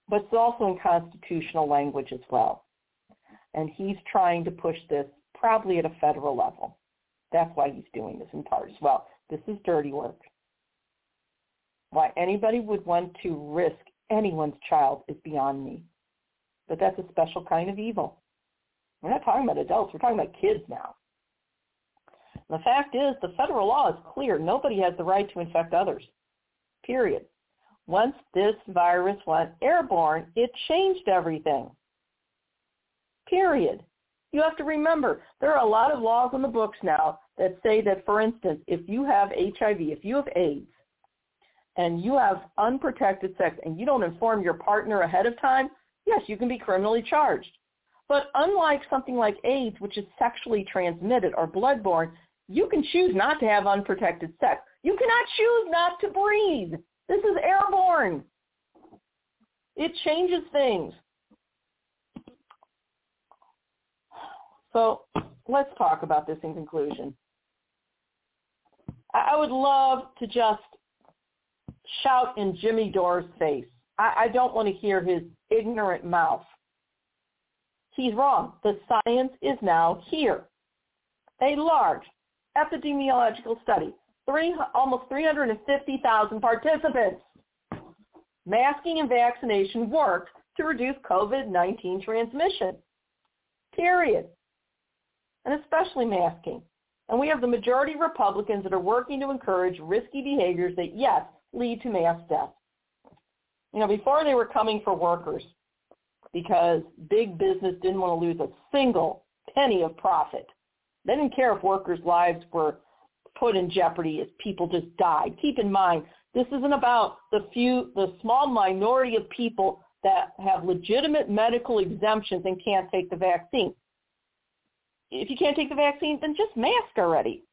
But it's also in constitutional language as well. And he's trying to push this probably at a federal level. That's why he's doing this in part as well. This is dirty work. Why anybody would want to risk anyone's child is beyond me. But that's a special kind of evil. We're not talking about adults. We're talking about kids now. The fact is, the federal law is clear. Nobody has the right to infect others, period. Once this virus went airborne, it changed everything, period. You have to remember, there are a lot of laws in the books now that say that, for instance, if you have HIV, if you have AIDS, and you have unprotected sex and you don't inform your partner ahead of time, yes, you can be criminally charged. But unlike something like AIDS, which is sexually transmitted or bloodborne, you can choose not to have unprotected sex. You cannot choose not to breathe. This is airborne. It changes things. So let's talk about this in conclusion. I would love to just shout in Jimmy Dore's face. I, I don't want to hear his ignorant mouth. He's wrong. The science is now here. A large, epidemiological study, three, almost 350,000 participants. Masking and vaccination worked to reduce COVID-19 transmission, period. And especially masking. And we have the majority of Republicans that are working to encourage risky behaviors that, yes, lead to mass death. You know, before they were coming for workers because big business didn't want to lose a single penny of profit. They didn't care if workers' lives were put in jeopardy if people just died. Keep in mind, this isn't about the few, the small minority of people that have legitimate medical exemptions and can't take the vaccine. If you can't take the vaccine, then just mask already.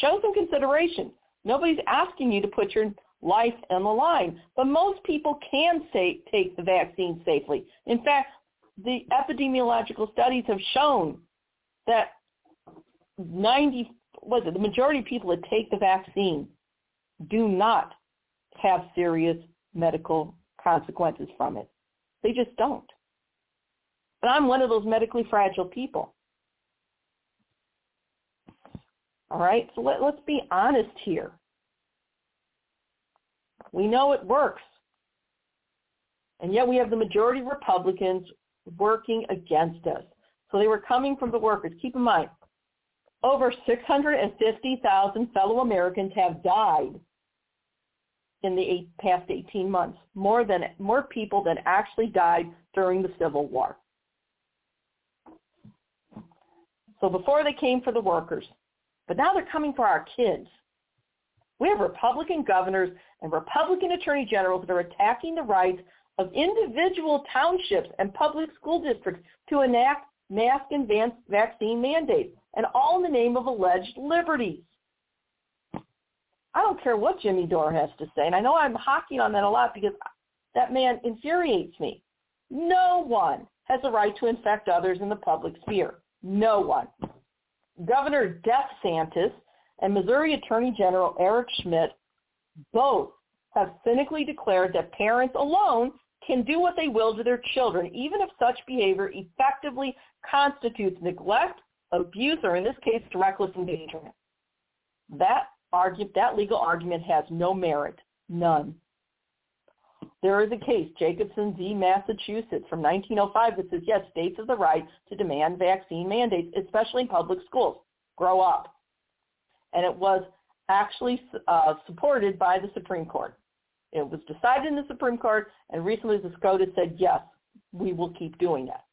Show some consideration. Nobody's asking you to put your life on the line, but most people can say, take the vaccine safely. In fact, the epidemiological studies have shown that 90 was it the majority of people that take the vaccine do not have serious medical consequences from it. They just don't. But I'm one of those medically fragile people. All right, so let, let's be honest here. We know it works. And yet we have the majority of Republicans working against us. So they were coming from the workers. Keep in mind, over 650,000 fellow Americans have died in the eight, past 18 months, more than more people than actually died during the Civil War. So before they came for the workers, but now they're coming for our kids. We have Republican governors and Republican attorney generals that are attacking the rights of individual townships and public school districts to enact mask and vaccine mandates, and all in the name of alleged liberties. I don't care what Jimmy Dore has to say, and I know I'm hocking on that a lot because that man infuriates me. No one has a right to infect others in the public sphere. No one. Governor DeSantis and Missouri Attorney General Eric Schmitt both have cynically declared that parents alone can do what they will to their children, even if such behavior effectively constitutes neglect, abuse, or in this case, reckless endangerment. That that legal argument has no merit, none. There is a case, Jacobson v. Massachusetts from 1905 that says, yes, states have the right to demand vaccine mandates, especially in public schools. Grow up. And it was actually uh, supported by the Supreme Court. It was decided in the Supreme Court, and recently the SCOTUS said, yes, we will keep doing that.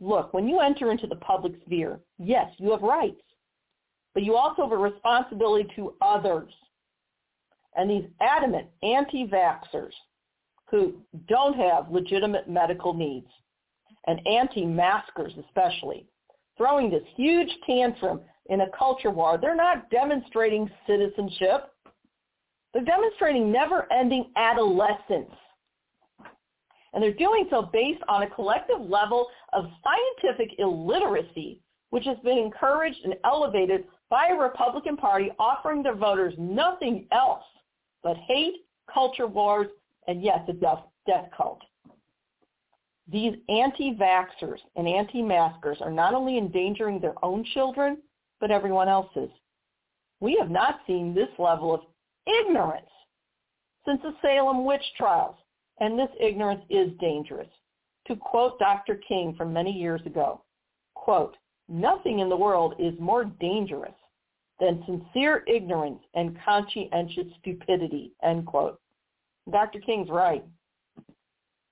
Look, when you enter into the public sphere, yes, you have rights, but you also have a responsibility to others. And these adamant anti-vaxxers who don't have legitimate medical needs, and anti-maskers especially, throwing this huge tantrum in a culture war, they're not demonstrating citizenship. They're demonstrating never-ending adolescence. And they're doing so based on a collective level of scientific illiteracy, which has been encouraged and elevated by a Republican Party offering their voters nothing else but hate, culture wars, and yes, a death, death cult. These anti-vaxxers and anti-maskers are not only endangering their own children, but everyone else's. We have not seen this level of ignorance since the Salem witch trials, and this ignorance is dangerous. To quote Dr. King from many years ago, quote, nothing in the world is more dangerous than sincere ignorance and conscientious stupidity, end quote. Dr. King's right.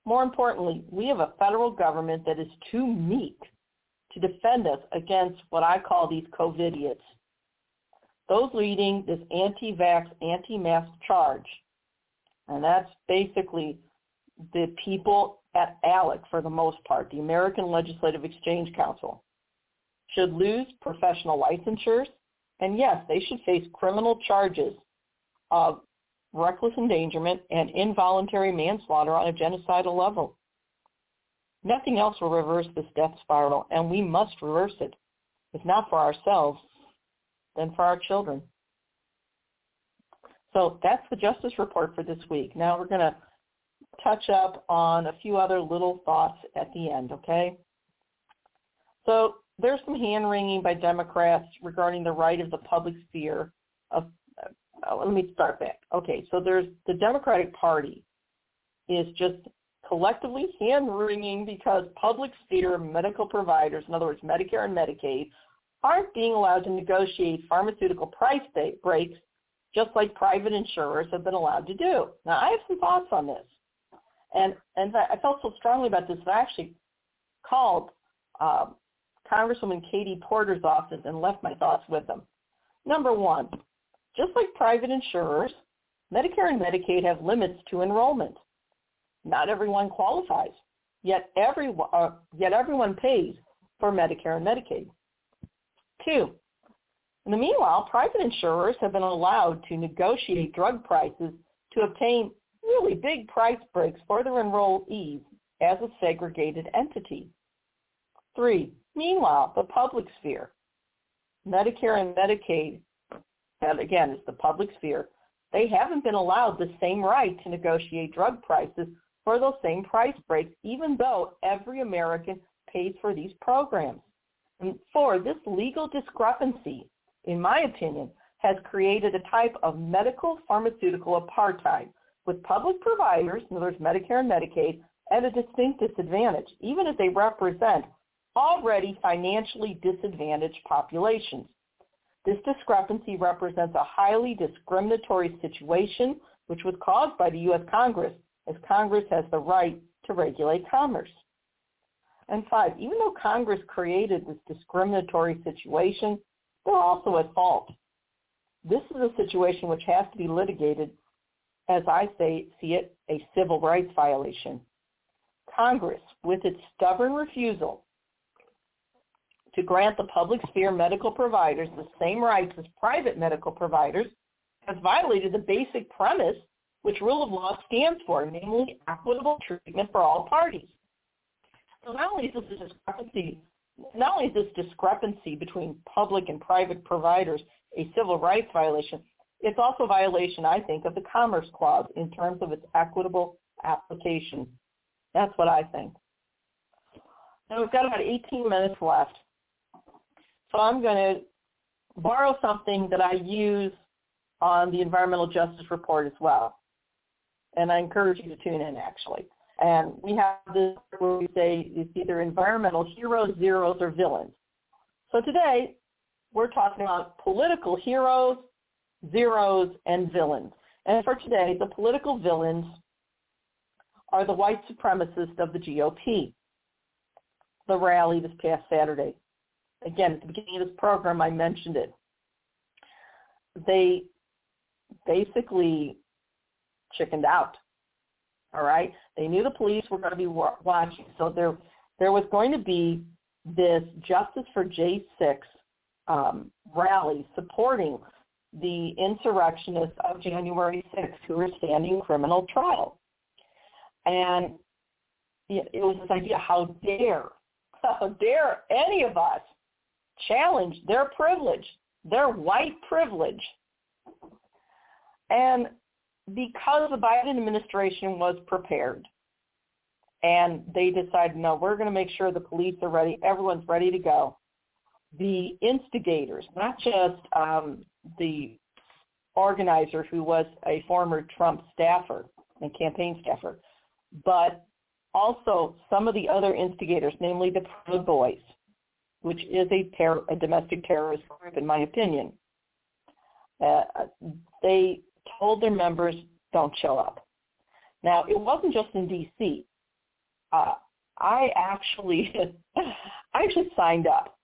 More importantly, we have a federal government that is too meek to defend us against what I call these COVIDiots those leading this anti-vax, anti-mask charge, and that's basically the people at ALEC for the most part, the American Legislative Exchange Council, should lose professional licensures, and yes, they should face criminal charges of reckless endangerment and involuntary manslaughter on a genocidal level. Nothing else will reverse this death spiral, and we must reverse it, if not for ourselves, than for our children. So that's the Justice Report for this week. Now we're going to touch up on a few other little thoughts at the end, okay? So there's some hand-wringing by Democrats regarding the right of the public sphere of, uh, let me start back. Okay, so there's the Democratic Party is just collectively hand-wringing because public sphere medical providers, in other words, Medicare and Medicaid, aren't being allowed to negotiate pharmaceutical price breaks just like private insurers have been allowed to do. Now, I have some thoughts on this. And, and I felt so strongly about this that I actually called uh, Congresswoman Katie Porter's office and left my thoughts with them. Number one, just like private insurers, Medicare and Medicaid have limits to enrollment. Not everyone qualifies, yet, every, uh, yet everyone pays for Medicare and Medicaid. Two, in the meanwhile, private insurers have been allowed to negotiate drug prices to obtain really big price breaks for their enrollees as a segregated entity. Three, meanwhile, the public sphere, Medicare and Medicaid, and again, it's the public sphere, they haven't been allowed the same right to negotiate drug prices for those same price breaks, even though every American pays for these programs. And four, this legal discrepancy, in my opinion, has created a type of medical pharmaceutical apartheid with public providers, in other words, Medicare and Medicaid, at a distinct disadvantage, even as they represent already financially disadvantaged populations. This discrepancy represents a highly discriminatory situation which was caused by the U.S. Congress, as Congress has the right to regulate commerce. And five, even though Congress created this discriminatory situation, they're also at fault. This is a situation which has to be litigated, as I say, see it, a civil rights violation. Congress, with its stubborn refusal to grant the public sphere medical providers the same rights as private medical providers, has violated the basic premise which rule of law stands for, namely equitable treatment for all parties. So not only is this a discrepancy, not only is this discrepancy between public and private providers a civil rights violation, it's also a violation, I think, of the Commerce Clause in terms of its equitable application. That's what I think. Now we've got about 18 minutes left. So I'm going to borrow something that I use on the Environmental Justice Report as well. And I encourage you to tune in, actually. And we have this where we say it's either environmental heroes, zeros, or villains. So today, we're talking about political heroes, zeros, and villains. And for today, the political villains are the white supremacists of the GOP. The rally this past Saturday. Again, at the beginning of this program, I mentioned it. They basically chickened out. All right, they knew the police were going to be watching, so there there was going to be this Justice for J6 um, rally supporting the insurrectionists of January 6th who were standing criminal trial. And it was this idea, how dare, how dare any of us challenge their privilege, their white privilege. And because the Biden administration was prepared and they decided, no, we're going to make sure the police are ready, everyone's ready to go. The instigators, not just um, the organizer who was a former Trump staffer and campaign staffer, but also some of the other instigators, namely the Proud Boys, which is a, a domestic terrorist group, in my opinion. Uh, they told their members, don't show up. Now, it wasn't just in D.C. Uh, I actually, I actually signed up.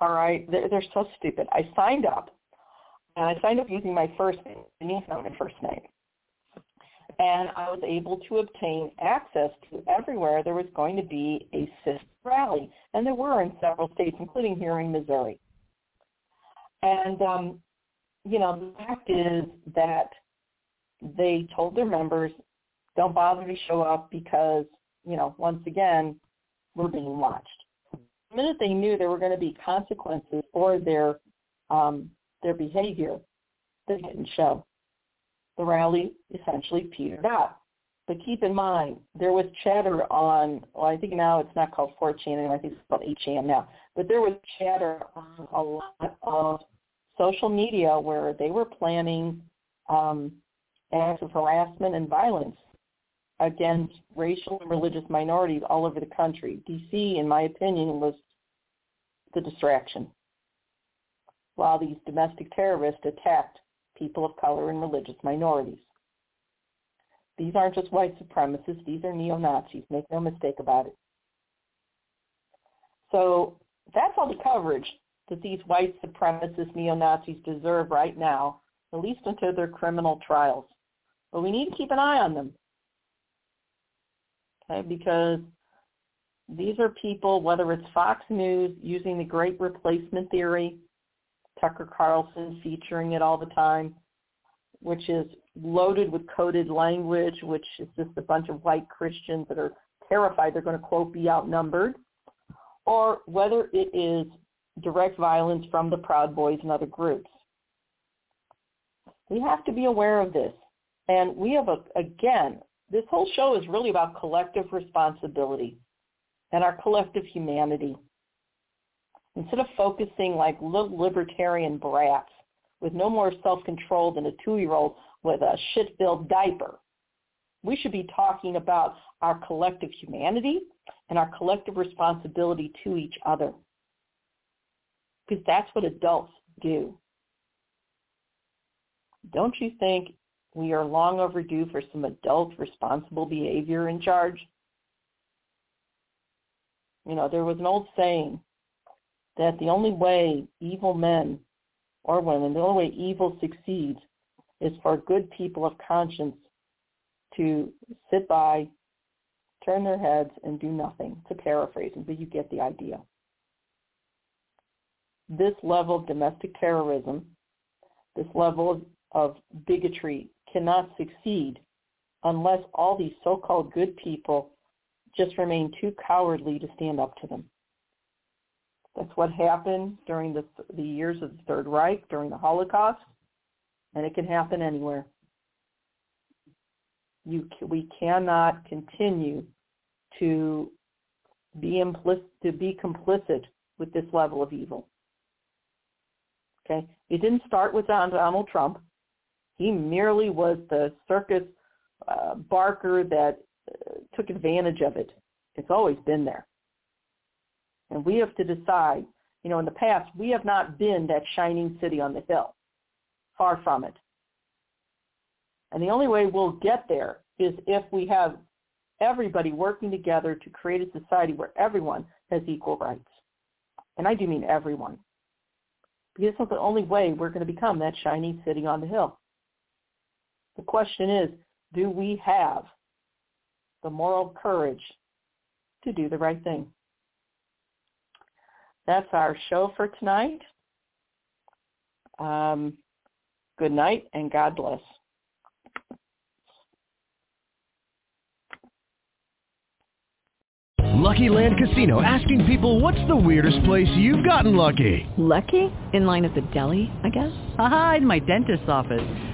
All right, they're, they're so stupid. I signed up, and I signed up using my first name. Not my first name and I was able to obtain access to everywhere there was going to be a CIS rally, and there were in several states, including here in Missouri. And um, you know, the fact is that they told their members, "Don't bother to show up because you know, once again, we're being watched." The minute they knew there were going to be consequences for their um, their behavior, they didn't show the rally essentially petered out. But keep in mind, there was chatter on, well, I think now it's not called 4chan anymore, I think it's called 8chan now, but there was chatter on a lot of social media where they were planning um, acts of harassment and violence against racial and religious minorities all over the country. D.C., in my opinion, was the distraction, while these domestic terrorists attacked people of color, and religious minorities. These aren't just white supremacists. These are neo-Nazis. Make no mistake about it. So that's all the coverage that these white supremacist neo-Nazis deserve right now, at least until their criminal trials. But we need to keep an eye on them. Okay, because these are people, whether it's Fox News using the great replacement theory, Tucker Carlson featuring it all the time, which is loaded with coded language, which is just a bunch of white Christians that are terrified they're going to, quote, be outnumbered, or whether it is direct violence from the Proud Boys and other groups. We have to be aware of this. And we have, a, again, this whole show is really about collective responsibility and our collective humanity. Instead of focusing like little libertarian brats with no more self-control than a two-year-old with a shit-filled diaper, we should be talking about our collective humanity and our collective responsibility to each other. Because that's what adults do. Don't you think we are long overdue for some adult responsible behavior in charge? You know, there was an old saying that the only way evil men or women, the only way evil succeeds is for good people of conscience to sit by, turn their heads, and do nothing, to paraphrase but you get the idea. This level of domestic terrorism, this level of, of bigotry cannot succeed unless all these so-called good people just remain too cowardly to stand up to them. That's what happened during the, the years of the Third Reich, during the Holocaust, and it can happen anywhere. You, we cannot continue to be implicit, to be complicit with this level of evil. Okay, it didn't start with Donald Trump. He merely was the circus uh, barker that uh, took advantage of it. It's always been there. And we have to decide, you know, in the past, we have not been that shining city on the hill. Far from it. And the only way we'll get there is if we have everybody working together to create a society where everyone has equal rights. And I do mean everyone. Because that's the only way we're going to become that shining city on the hill. The question is, do we have the moral courage to do the right thing? That's our show for tonight. Um, good night and God bless. Lucky Land Casino asking people what's the weirdest place you've gotten lucky? Lucky? In line at the deli, I guess? Aha, in my dentist's office.